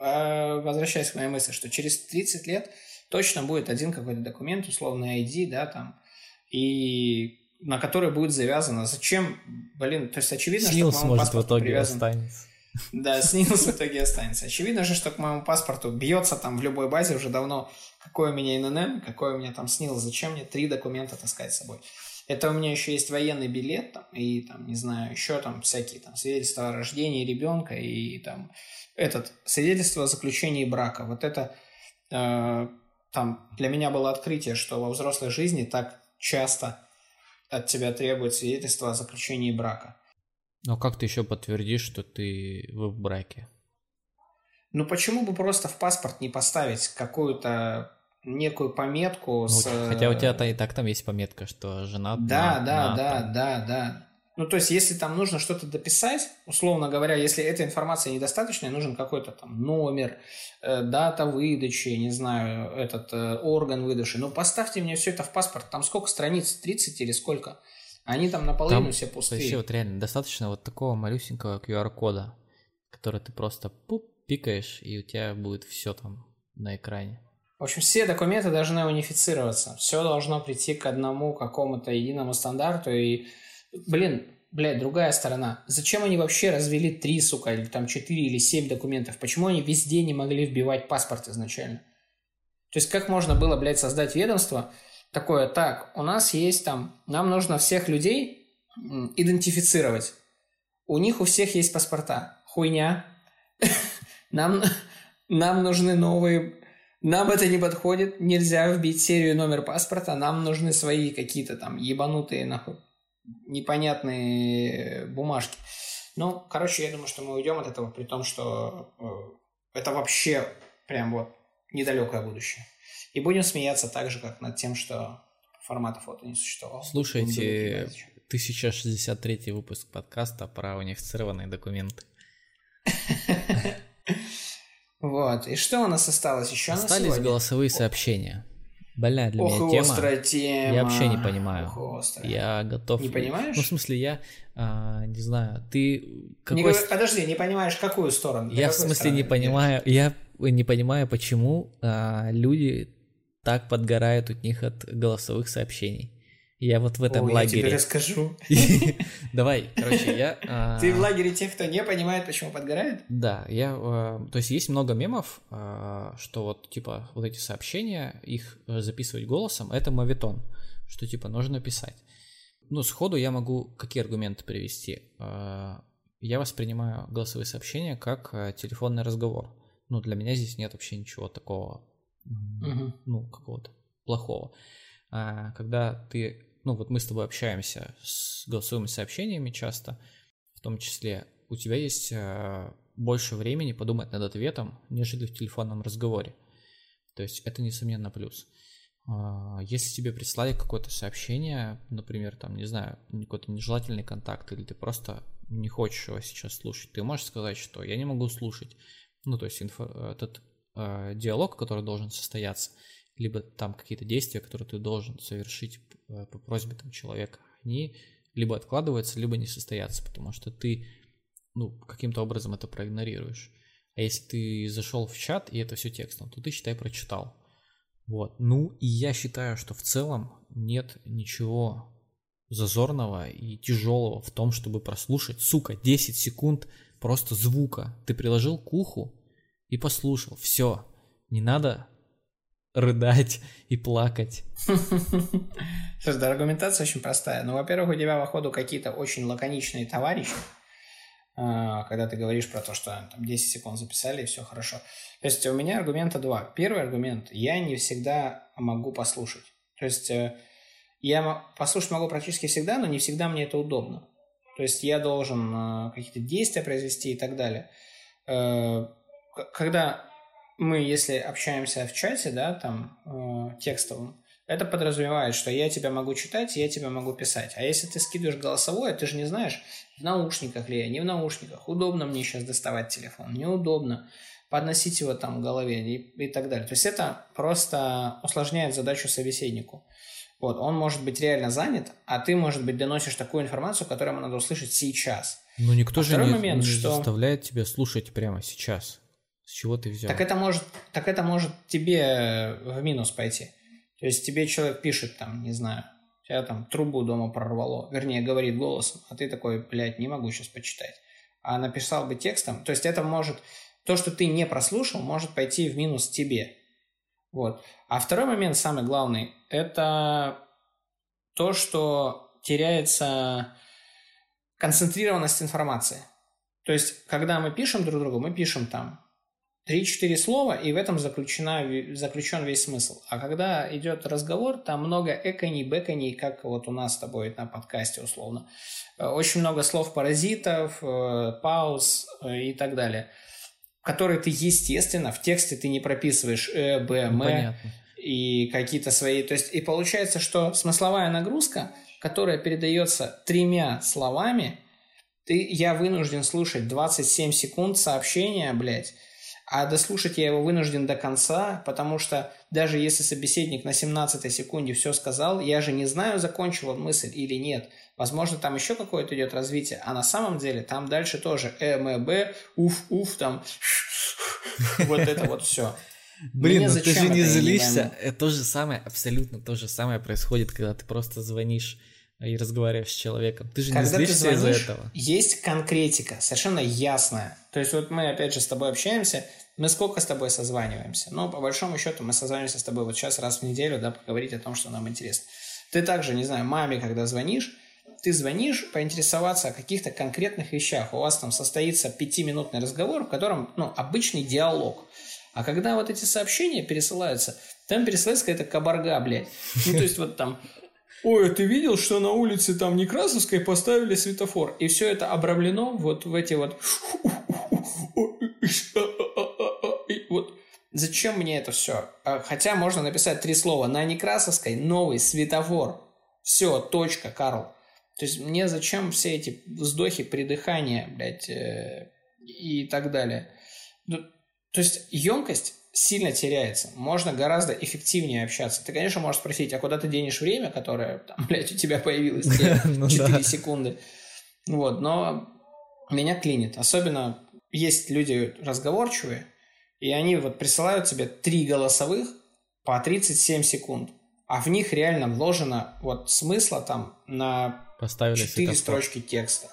а, возвращаясь к моей мысли, что через 30 лет точно будет один какой-то документ, условно ID, да, там, и на который будет завязано. Зачем, блин, то есть очевидно, Снилс, что, может, в итоге привязан... останется. Да, снилс в итоге останется. Очевидно же, что к моему паспорту бьется там в любой базе уже давно, какой у меня ИНН, какой у меня там снилс, зачем мне три документа таскать с собой. Это у меня еще есть военный билет, там, и там, не знаю, еще там всякие там свидетельства о рождении ребенка и там этот свидетельство о заключении брака. Вот это э, там для меня было открытие, что во взрослой жизни так часто от тебя требует свидетельство о заключении брака. Но как ты еще подтвердишь, что ты в браке? Ну почему бы просто в паспорт не поставить какую-то некую пометку ну, с... Хотя у тебя и так там есть пометка, что жена. Да, на, да, на, да, там... да, да. Ну, то есть, если там нужно что-то дописать, условно говоря, если эта информация недостаточная, нужен какой-то там номер, э, дата выдачи, не знаю, этот э, орган выдачи. Ну, поставьте мне все это в паспорт. Там сколько страниц? 30 или сколько? Они там наполовину там, все пустые. Вообще вот реально достаточно вот такого малюсенького QR-кода, который ты просто пуп, пикаешь, и у тебя будет все там на экране. В общем, все документы должны унифицироваться. Все должно прийти к одному какому-то единому стандарту. И, блин, блядь, другая сторона. Зачем они вообще развели три, сука, или там четыре или семь документов? Почему они везде не могли вбивать паспорт изначально? То есть как можно было, блядь, создать ведомство такое, так, у нас есть там, нам нужно всех людей идентифицировать. У них у всех есть паспорта. Хуйня. Нам, нам нужны новые... Нам это не подходит. Нельзя вбить серию номер паспорта. Нам нужны свои какие-то там ебанутые нахуй непонятные бумажки. Ну, короче, я думаю, что мы уйдем от этого, при том, что э, это вообще прям вот недалекое будущее. И будем смеяться так же, как над тем, что формата фото не существовало. Слушайте, 1063 выпуск подкаста про унифицированные документы. Вот. И что у нас осталось еще Остались голосовые сообщения. Больная для Ох, меня тема. тема. Я вообще не понимаю. Ох, я готов. Не понимаешь? Ну, в смысле, я а, не знаю, ты какой... не, Подожди, не понимаешь, какую сторону? Я в смысле не понимаю, я не понимаю, почему а, люди так подгорают от них от голосовых сообщений. Я вот в этом О, лагере. Я тебе расскажу. Давай, короче, я... А, Ты в лагере тех, кто не понимает, почему подгорает? Да, я... А, то есть есть много мемов, а, что вот, типа, вот эти сообщения, их э, записывать голосом, это мавитон, что, типа, нужно писать. Ну, сходу я могу какие аргументы привести? Я воспринимаю голосовые сообщения как э, телефонный разговор. Ну, для меня здесь нет вообще ничего такого, ну, какого-то плохого. Когда ты ну вот мы с тобой общаемся с голосовыми сообщениями часто, в том числе у тебя есть э, больше времени подумать над ответом, нежели в телефонном разговоре. То есть это несомненно плюс. Э, если тебе прислали какое-то сообщение, например, там, не знаю, какой-то нежелательный контакт, или ты просто не хочешь его сейчас слушать, ты можешь сказать, что я не могу слушать. Ну, то есть инфо, этот э, диалог, который должен состояться, либо там какие-то действия, которые ты должен совершить Э, по просьбе там, человека, они либо откладываются, либо не состоятся, потому что ты ну, каким-то образом это проигнорируешь. А если ты зашел в чат и это все текстом, то ты, считай, прочитал. Вот. Ну, и я считаю, что в целом нет ничего зазорного и тяжелого в том, чтобы прослушать, сука, 10 секунд просто звука. Ты приложил к уху и послушал. Все. Не надо рыдать и плакать. Слушай, да, аргументация очень простая. Ну, во-первых, у тебя, походу, какие-то очень лаконичные товарищи, а, когда ты говоришь про то, что там 10 секунд записали, и все хорошо. То есть у меня аргумента два. Первый аргумент – я не всегда могу послушать. То есть э, я послушать могу практически всегда, но не всегда мне это удобно. То есть я должен э, какие-то действия произвести и так далее. Когда мы, если общаемся в чате, да, там, э, текстовом, это подразумевает, что я тебя могу читать, я тебя могу писать. А если ты скидываешь голосовое, ты же не знаешь, в наушниках ли я, не в наушниках. Удобно мне сейчас доставать телефон, неудобно. Подносить его там к голове и, и так далее. То есть это просто усложняет задачу собеседнику. Вот, он может быть реально занят, а ты, может быть, доносишь такую информацию, которую ему надо услышать сейчас. Но никто а же не, момент, не что... заставляет тебя слушать прямо сейчас. С чего ты взял? Так это может, так это может тебе в минус пойти. То есть тебе человек пишет там, не знаю, тебя там трубу дома прорвало, вернее, говорит голосом, а ты такой, блядь, не могу сейчас почитать. А написал бы текстом, то есть это может, то, что ты не прослушал, может пойти в минус тебе. Вот. А второй момент, самый главный, это то, что теряется концентрированность информации. То есть, когда мы пишем друг другу, мы пишем там Три-четыре слова, и в этом заключена, заключен весь смысл. А когда идет разговор, там много эконий, бэконий, как вот у нас с тобой на подкасте условно. Э, очень много слов-паразитов, э, пауз э, и так далее, которые ты, естественно, в тексте ты не прописываешь э, б, м, ну, и какие-то свои... То есть, и получается, что смысловая нагрузка которая передается тремя словами, ты, я вынужден слушать 27 секунд сообщения, блядь, а дослушать я его вынужден до конца, потому что даже если собеседник на 17 секунде все сказал, я же не знаю, закончил он мысль или нет. Возможно, там еще какое-то идет развитие, а на самом деле там дальше тоже э, м, б, уф, уф, там вот это вот все. Блин, ну ты же не злишься. То же самое, абсолютно то же самое происходит, когда ты просто звонишь и разговариваешь с человеком. Ты же Когда не злишься из-за этого. Есть конкретика, совершенно ясная. То есть вот мы опять же с тобой общаемся, мы сколько с тобой созваниваемся? Ну, по большому счету, мы созваниваемся с тобой вот сейчас раз в неделю, да, поговорить о том, что нам интересно. Ты также, не знаю, маме, когда звонишь, ты звонишь поинтересоваться о каких-то конкретных вещах. У вас там состоится пятиминутный разговор, в котором, ну, обычный диалог. А когда вот эти сообщения пересылаются, там пересылается какая-то кабарга, блядь. Ну, то есть вот там Ой, ты видел, что на улице там Некрасовской поставили светофор? И все это обрамлено вот в эти вот... Вот зачем мне это все? А, хотя можно написать три слова. На Некрасовской новый светофор. Все, точка, Карл. То есть мне зачем все эти вздохи, придыхания, блядь, э, и так далее. Ну, то есть емкость сильно теряется. Можно гораздо эффективнее общаться. Ты, конечно, можешь спросить, а куда ты денешь время, которое, там, блядь, у тебя появилось 4 ну секунды. Вот, но меня клинит. Особенно есть люди разговорчивые, и они вот присылают тебе три голосовых по 37 секунд, а в них реально вложено вот смысла там на Поставили 4 строчки текста.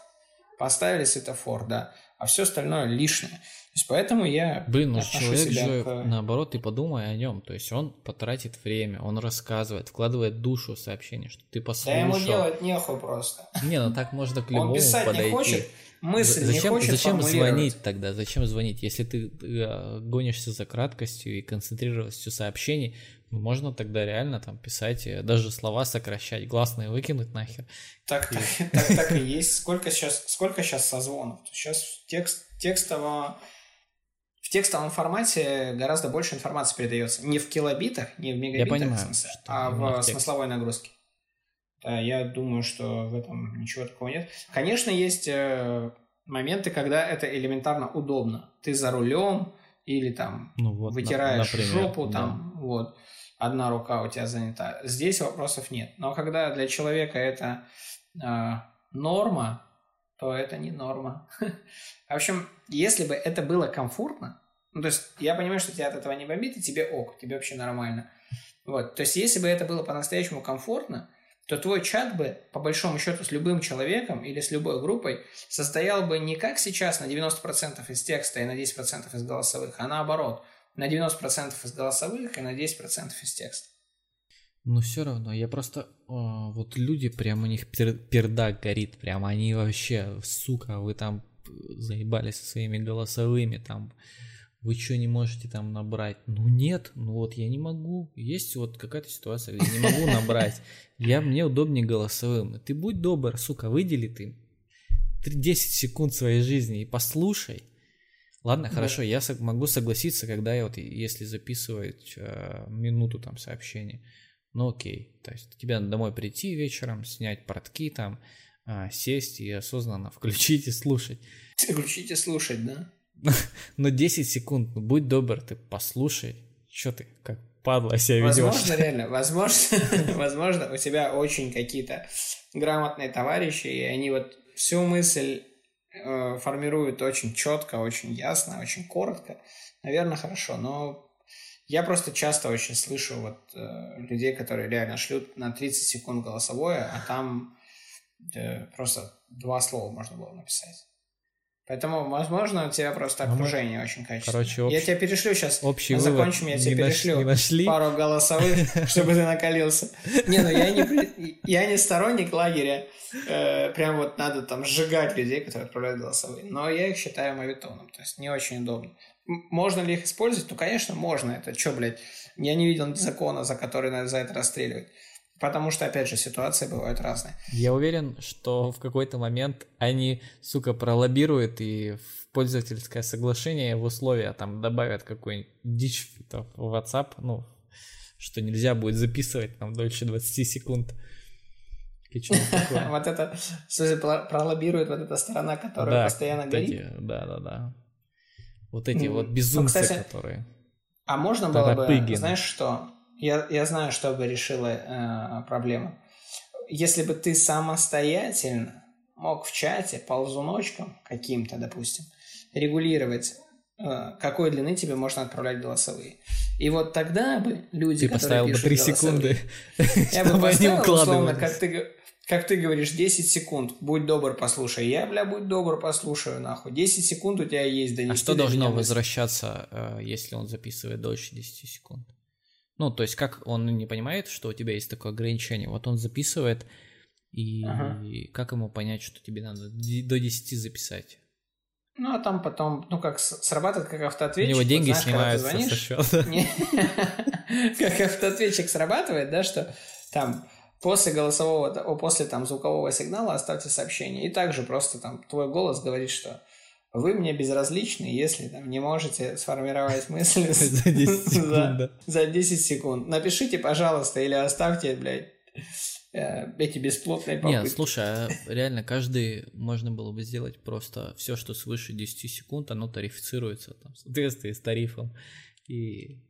Поставили светофор, да. А все остальное лишнее есть поэтому я Блин, ну человек же, к... наоборот, ты подумай о нем. То есть он потратит время, он рассказывает, вкладывает душу в сообщение, что ты послушал. Да ему делать нехуй просто. Не, ну так можно к любому он писать подойти. не хочет, мысль зачем, не хочет Зачем звонить тогда? Зачем звонить? Если ты э, гонишься за краткостью и концентрированностью сообщений, ну, можно тогда реально там писать, даже слова сокращать, гласные выкинуть нахер. Так, и... так, так, так и есть. Сколько сейчас, сколько сейчас созвонов? Сейчас текст, текстово в текстовом формате гораздо больше информации передается. Не в килобитах, не в мегабитах, я понимаю, смысле, а в, в смысловой нагрузке. Да, я думаю, что в этом ничего такого нет. Конечно, есть э, моменты, когда это элементарно удобно. Ты за рулем или там ну, вот, вытираешь например, жопу, там, да. вот, одна рука у тебя занята. Здесь вопросов нет. Но когда для человека это э, норма, то это не норма. В общем, если бы это было комфортно, ну, то есть я понимаю, что тебя от этого не бомбит, и тебе ок, тебе вообще нормально. Вот, то есть если бы это было по-настоящему комфортно, то твой чат бы, по большому счету, с любым человеком или с любой группой состоял бы не как сейчас на 90% из текста и на 10% из голосовых, а наоборот, на 90% из голосовых и на 10% из текста. Но все равно, я просто... О, вот люди, прям у них пер, пердак горит, прям они вообще, сука, вы там заебались со своими голосовыми, там, вы что не можете там набрать? Ну нет, ну вот я не могу. Есть вот какая-то ситуация, где не могу набрать. Я, мне удобнее голосовым. Ты будь добр, сука, выдели ты 10 секунд своей жизни и послушай. Ладно, да. хорошо, я могу согласиться, когда я вот, если записывать э, минуту там сообщения ну окей, то есть тебе надо домой прийти вечером, снять портки там, а, сесть и осознанно включить и слушать. Включить и слушать, да? Но 10 секунд, ну будь добр, ты послушай, что ты как падла себя ведешь. Возможно, реально, возможно, возможно, у тебя очень какие-то грамотные товарищи, и они вот всю мысль э, формируют очень четко, очень ясно, очень коротко. Наверное, хорошо, но я просто часто очень слышу вот э, людей, которые реально шлют на 30 секунд голосовое, а там э, просто два слова можно было написать. Поэтому, возможно, у тебя просто а окружение мы... очень качественное. Короче, общ... Я тебя перешлю сейчас. Общий закончим, я тебе перешлю наш... нашли? пару голосовых, чтобы ты накалился. Не, ну я не, я не сторонник лагеря. Э, прям вот надо там сжигать людей, которые отправляют голосовые. Но я их считаю мавитоном. То есть не очень удобно. Можно ли их использовать? Ну, конечно, можно. Это что, блядь? Я не видел закона, за который надо за это расстреливать. Потому что, опять же, ситуации бывают разные. Я уверен, что в какой-то момент они, сука, пролоббируют и в пользовательское соглашение в условия там добавят какую-нибудь дичь в WhatsApp, ну, что нельзя будет записывать там дольше 20 секунд. Вот это, пролоббирует вот эта сторона, которая постоянно горит. Да, да, да. Вот эти вот безумцы, которые... А можно было бы, знаешь что? Я, я знаю, что бы решило э, проблему. Если бы ты самостоятельно мог в чате ползуночком каким-то, допустим, регулировать, э, какой длины тебе можно отправлять голосовые. И вот тогда бы люди, ты которые поставил пишут бы 3 секунды, я бы поставил, условно, как ты, как ты говоришь, 10 секунд, будь добр, послушай. Я, бля, будь добр, послушаю, нахуй. 10 секунд у тебя есть донести. А что должно возвращаться, э, если он записывает дольше 10 секунд? Ну, то есть, как он не понимает, что у тебя есть такое ограничение? Вот он записывает, и ага. как ему понять, что тебе надо до 10 записать? Ну, а там потом, ну, как срабатывает как автоответчик. У него деньги вот, знаешь, снимаются со счета. Как автоответчик срабатывает, да, что там после голосового, после там звукового сигнала оставьте сообщение. И также просто там твой голос говорит, что вы мне безразличны, если там не можете сформировать мысли за 10 секунд. За 10 секунд. Напишите, пожалуйста, или оставьте, блядь, э, эти бесплотные попытки. Нет, слушай, а реально каждый можно было бы сделать просто все, что свыше 10 секунд, оно тарифицируется там, в соответствии с тарифом. И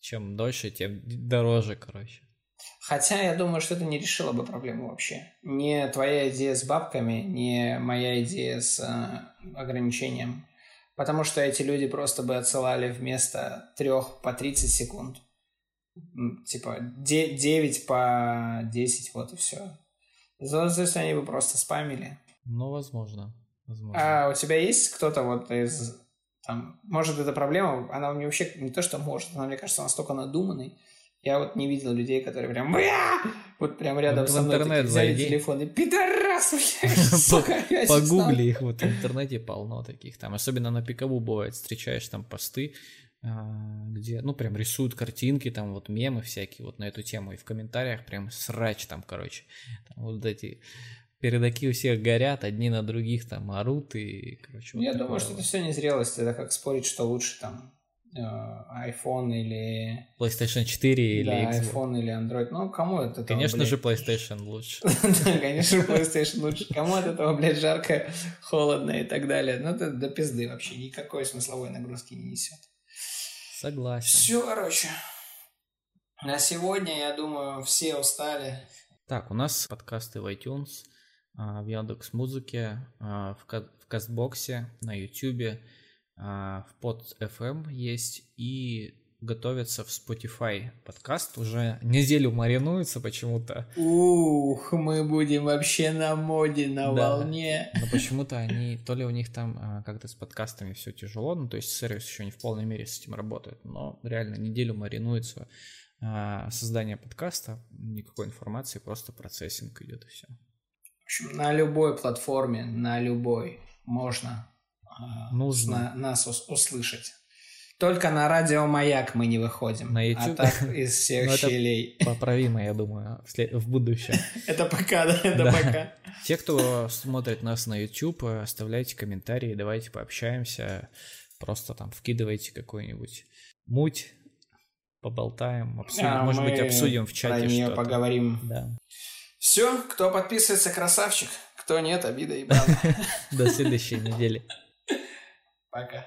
чем дольше, тем дороже, короче. Хотя я думаю, что это не решило бы проблему вообще. Не твоя идея с бабками, не моя идея с э, ограничением. Потому что эти люди просто бы отсылали вместо трех по 30 секунд. Типа 9 по 10, вот и все. Зато они бы просто спамили. Ну, возможно. возможно. А у тебя есть кто-то вот из... Там, может, эта проблема, она меня вообще не то, что может, она, мне кажется, настолько надуманной, я вот не видел людей, которые прям вот прям рядом вот со мной интернет взяли зайди. телефоны. Пидорас, блядь, Погугли их, вот в интернете полно таких. Там особенно на пикову бывает, встречаешь там посты, а, где, ну, прям рисуют картинки, там вот мемы всякие вот на эту тему, и в комментариях прям срач там, короче, там вот эти передаки у всех горят, одни на других там орут, и, короче, вот Я думаю, что это все незрелость, это как спорить, что лучше там iPhone или... PlayStation 4 или да, Xbox. iPhone или Android. Ну, кому от этого, Конечно блядь... же, PlayStation лучше. да, конечно, PlayStation лучше. Кому от этого, блядь, жарко, холодно и так далее. Ну, это до пизды вообще. Никакой смысловой нагрузки не несет. Согласен. Все, короче. На сегодня, я думаю, все устали. Так, у нас подкасты в iTunes, а, в Яндекс Музыке, а, в Кастбоксе, на YouTube а, в под FM есть и готовится в Spotify подкаст. Уже неделю маринуется почему-то. Ух, мы будем вообще на моде, на да, волне. Но почему-то они, то ли у них там а, как-то с подкастами все тяжело, ну то есть сервис еще не в полной мере с этим работает, но реально неделю маринуется а, создание подкаста, никакой информации, просто процессинг идет и все. В общем, на любой платформе, на любой можно нужно нас услышать. Только на радио Маяк мы не выходим. На YouTube. А так из всех ну, щелей. Поправимо, я думаю, в будущем. Это пока, да, это пока. Те, кто смотрит нас на YouTube, оставляйте комментарии, давайте пообщаемся. Просто там вкидывайте какую-нибудь муть, поболтаем, обсудим, а может быть, обсудим в чате про нее что-то. поговорим. Да. Все, кто подписывается, красавчик. Кто нет, обида и бан. До следующей недели. Пока.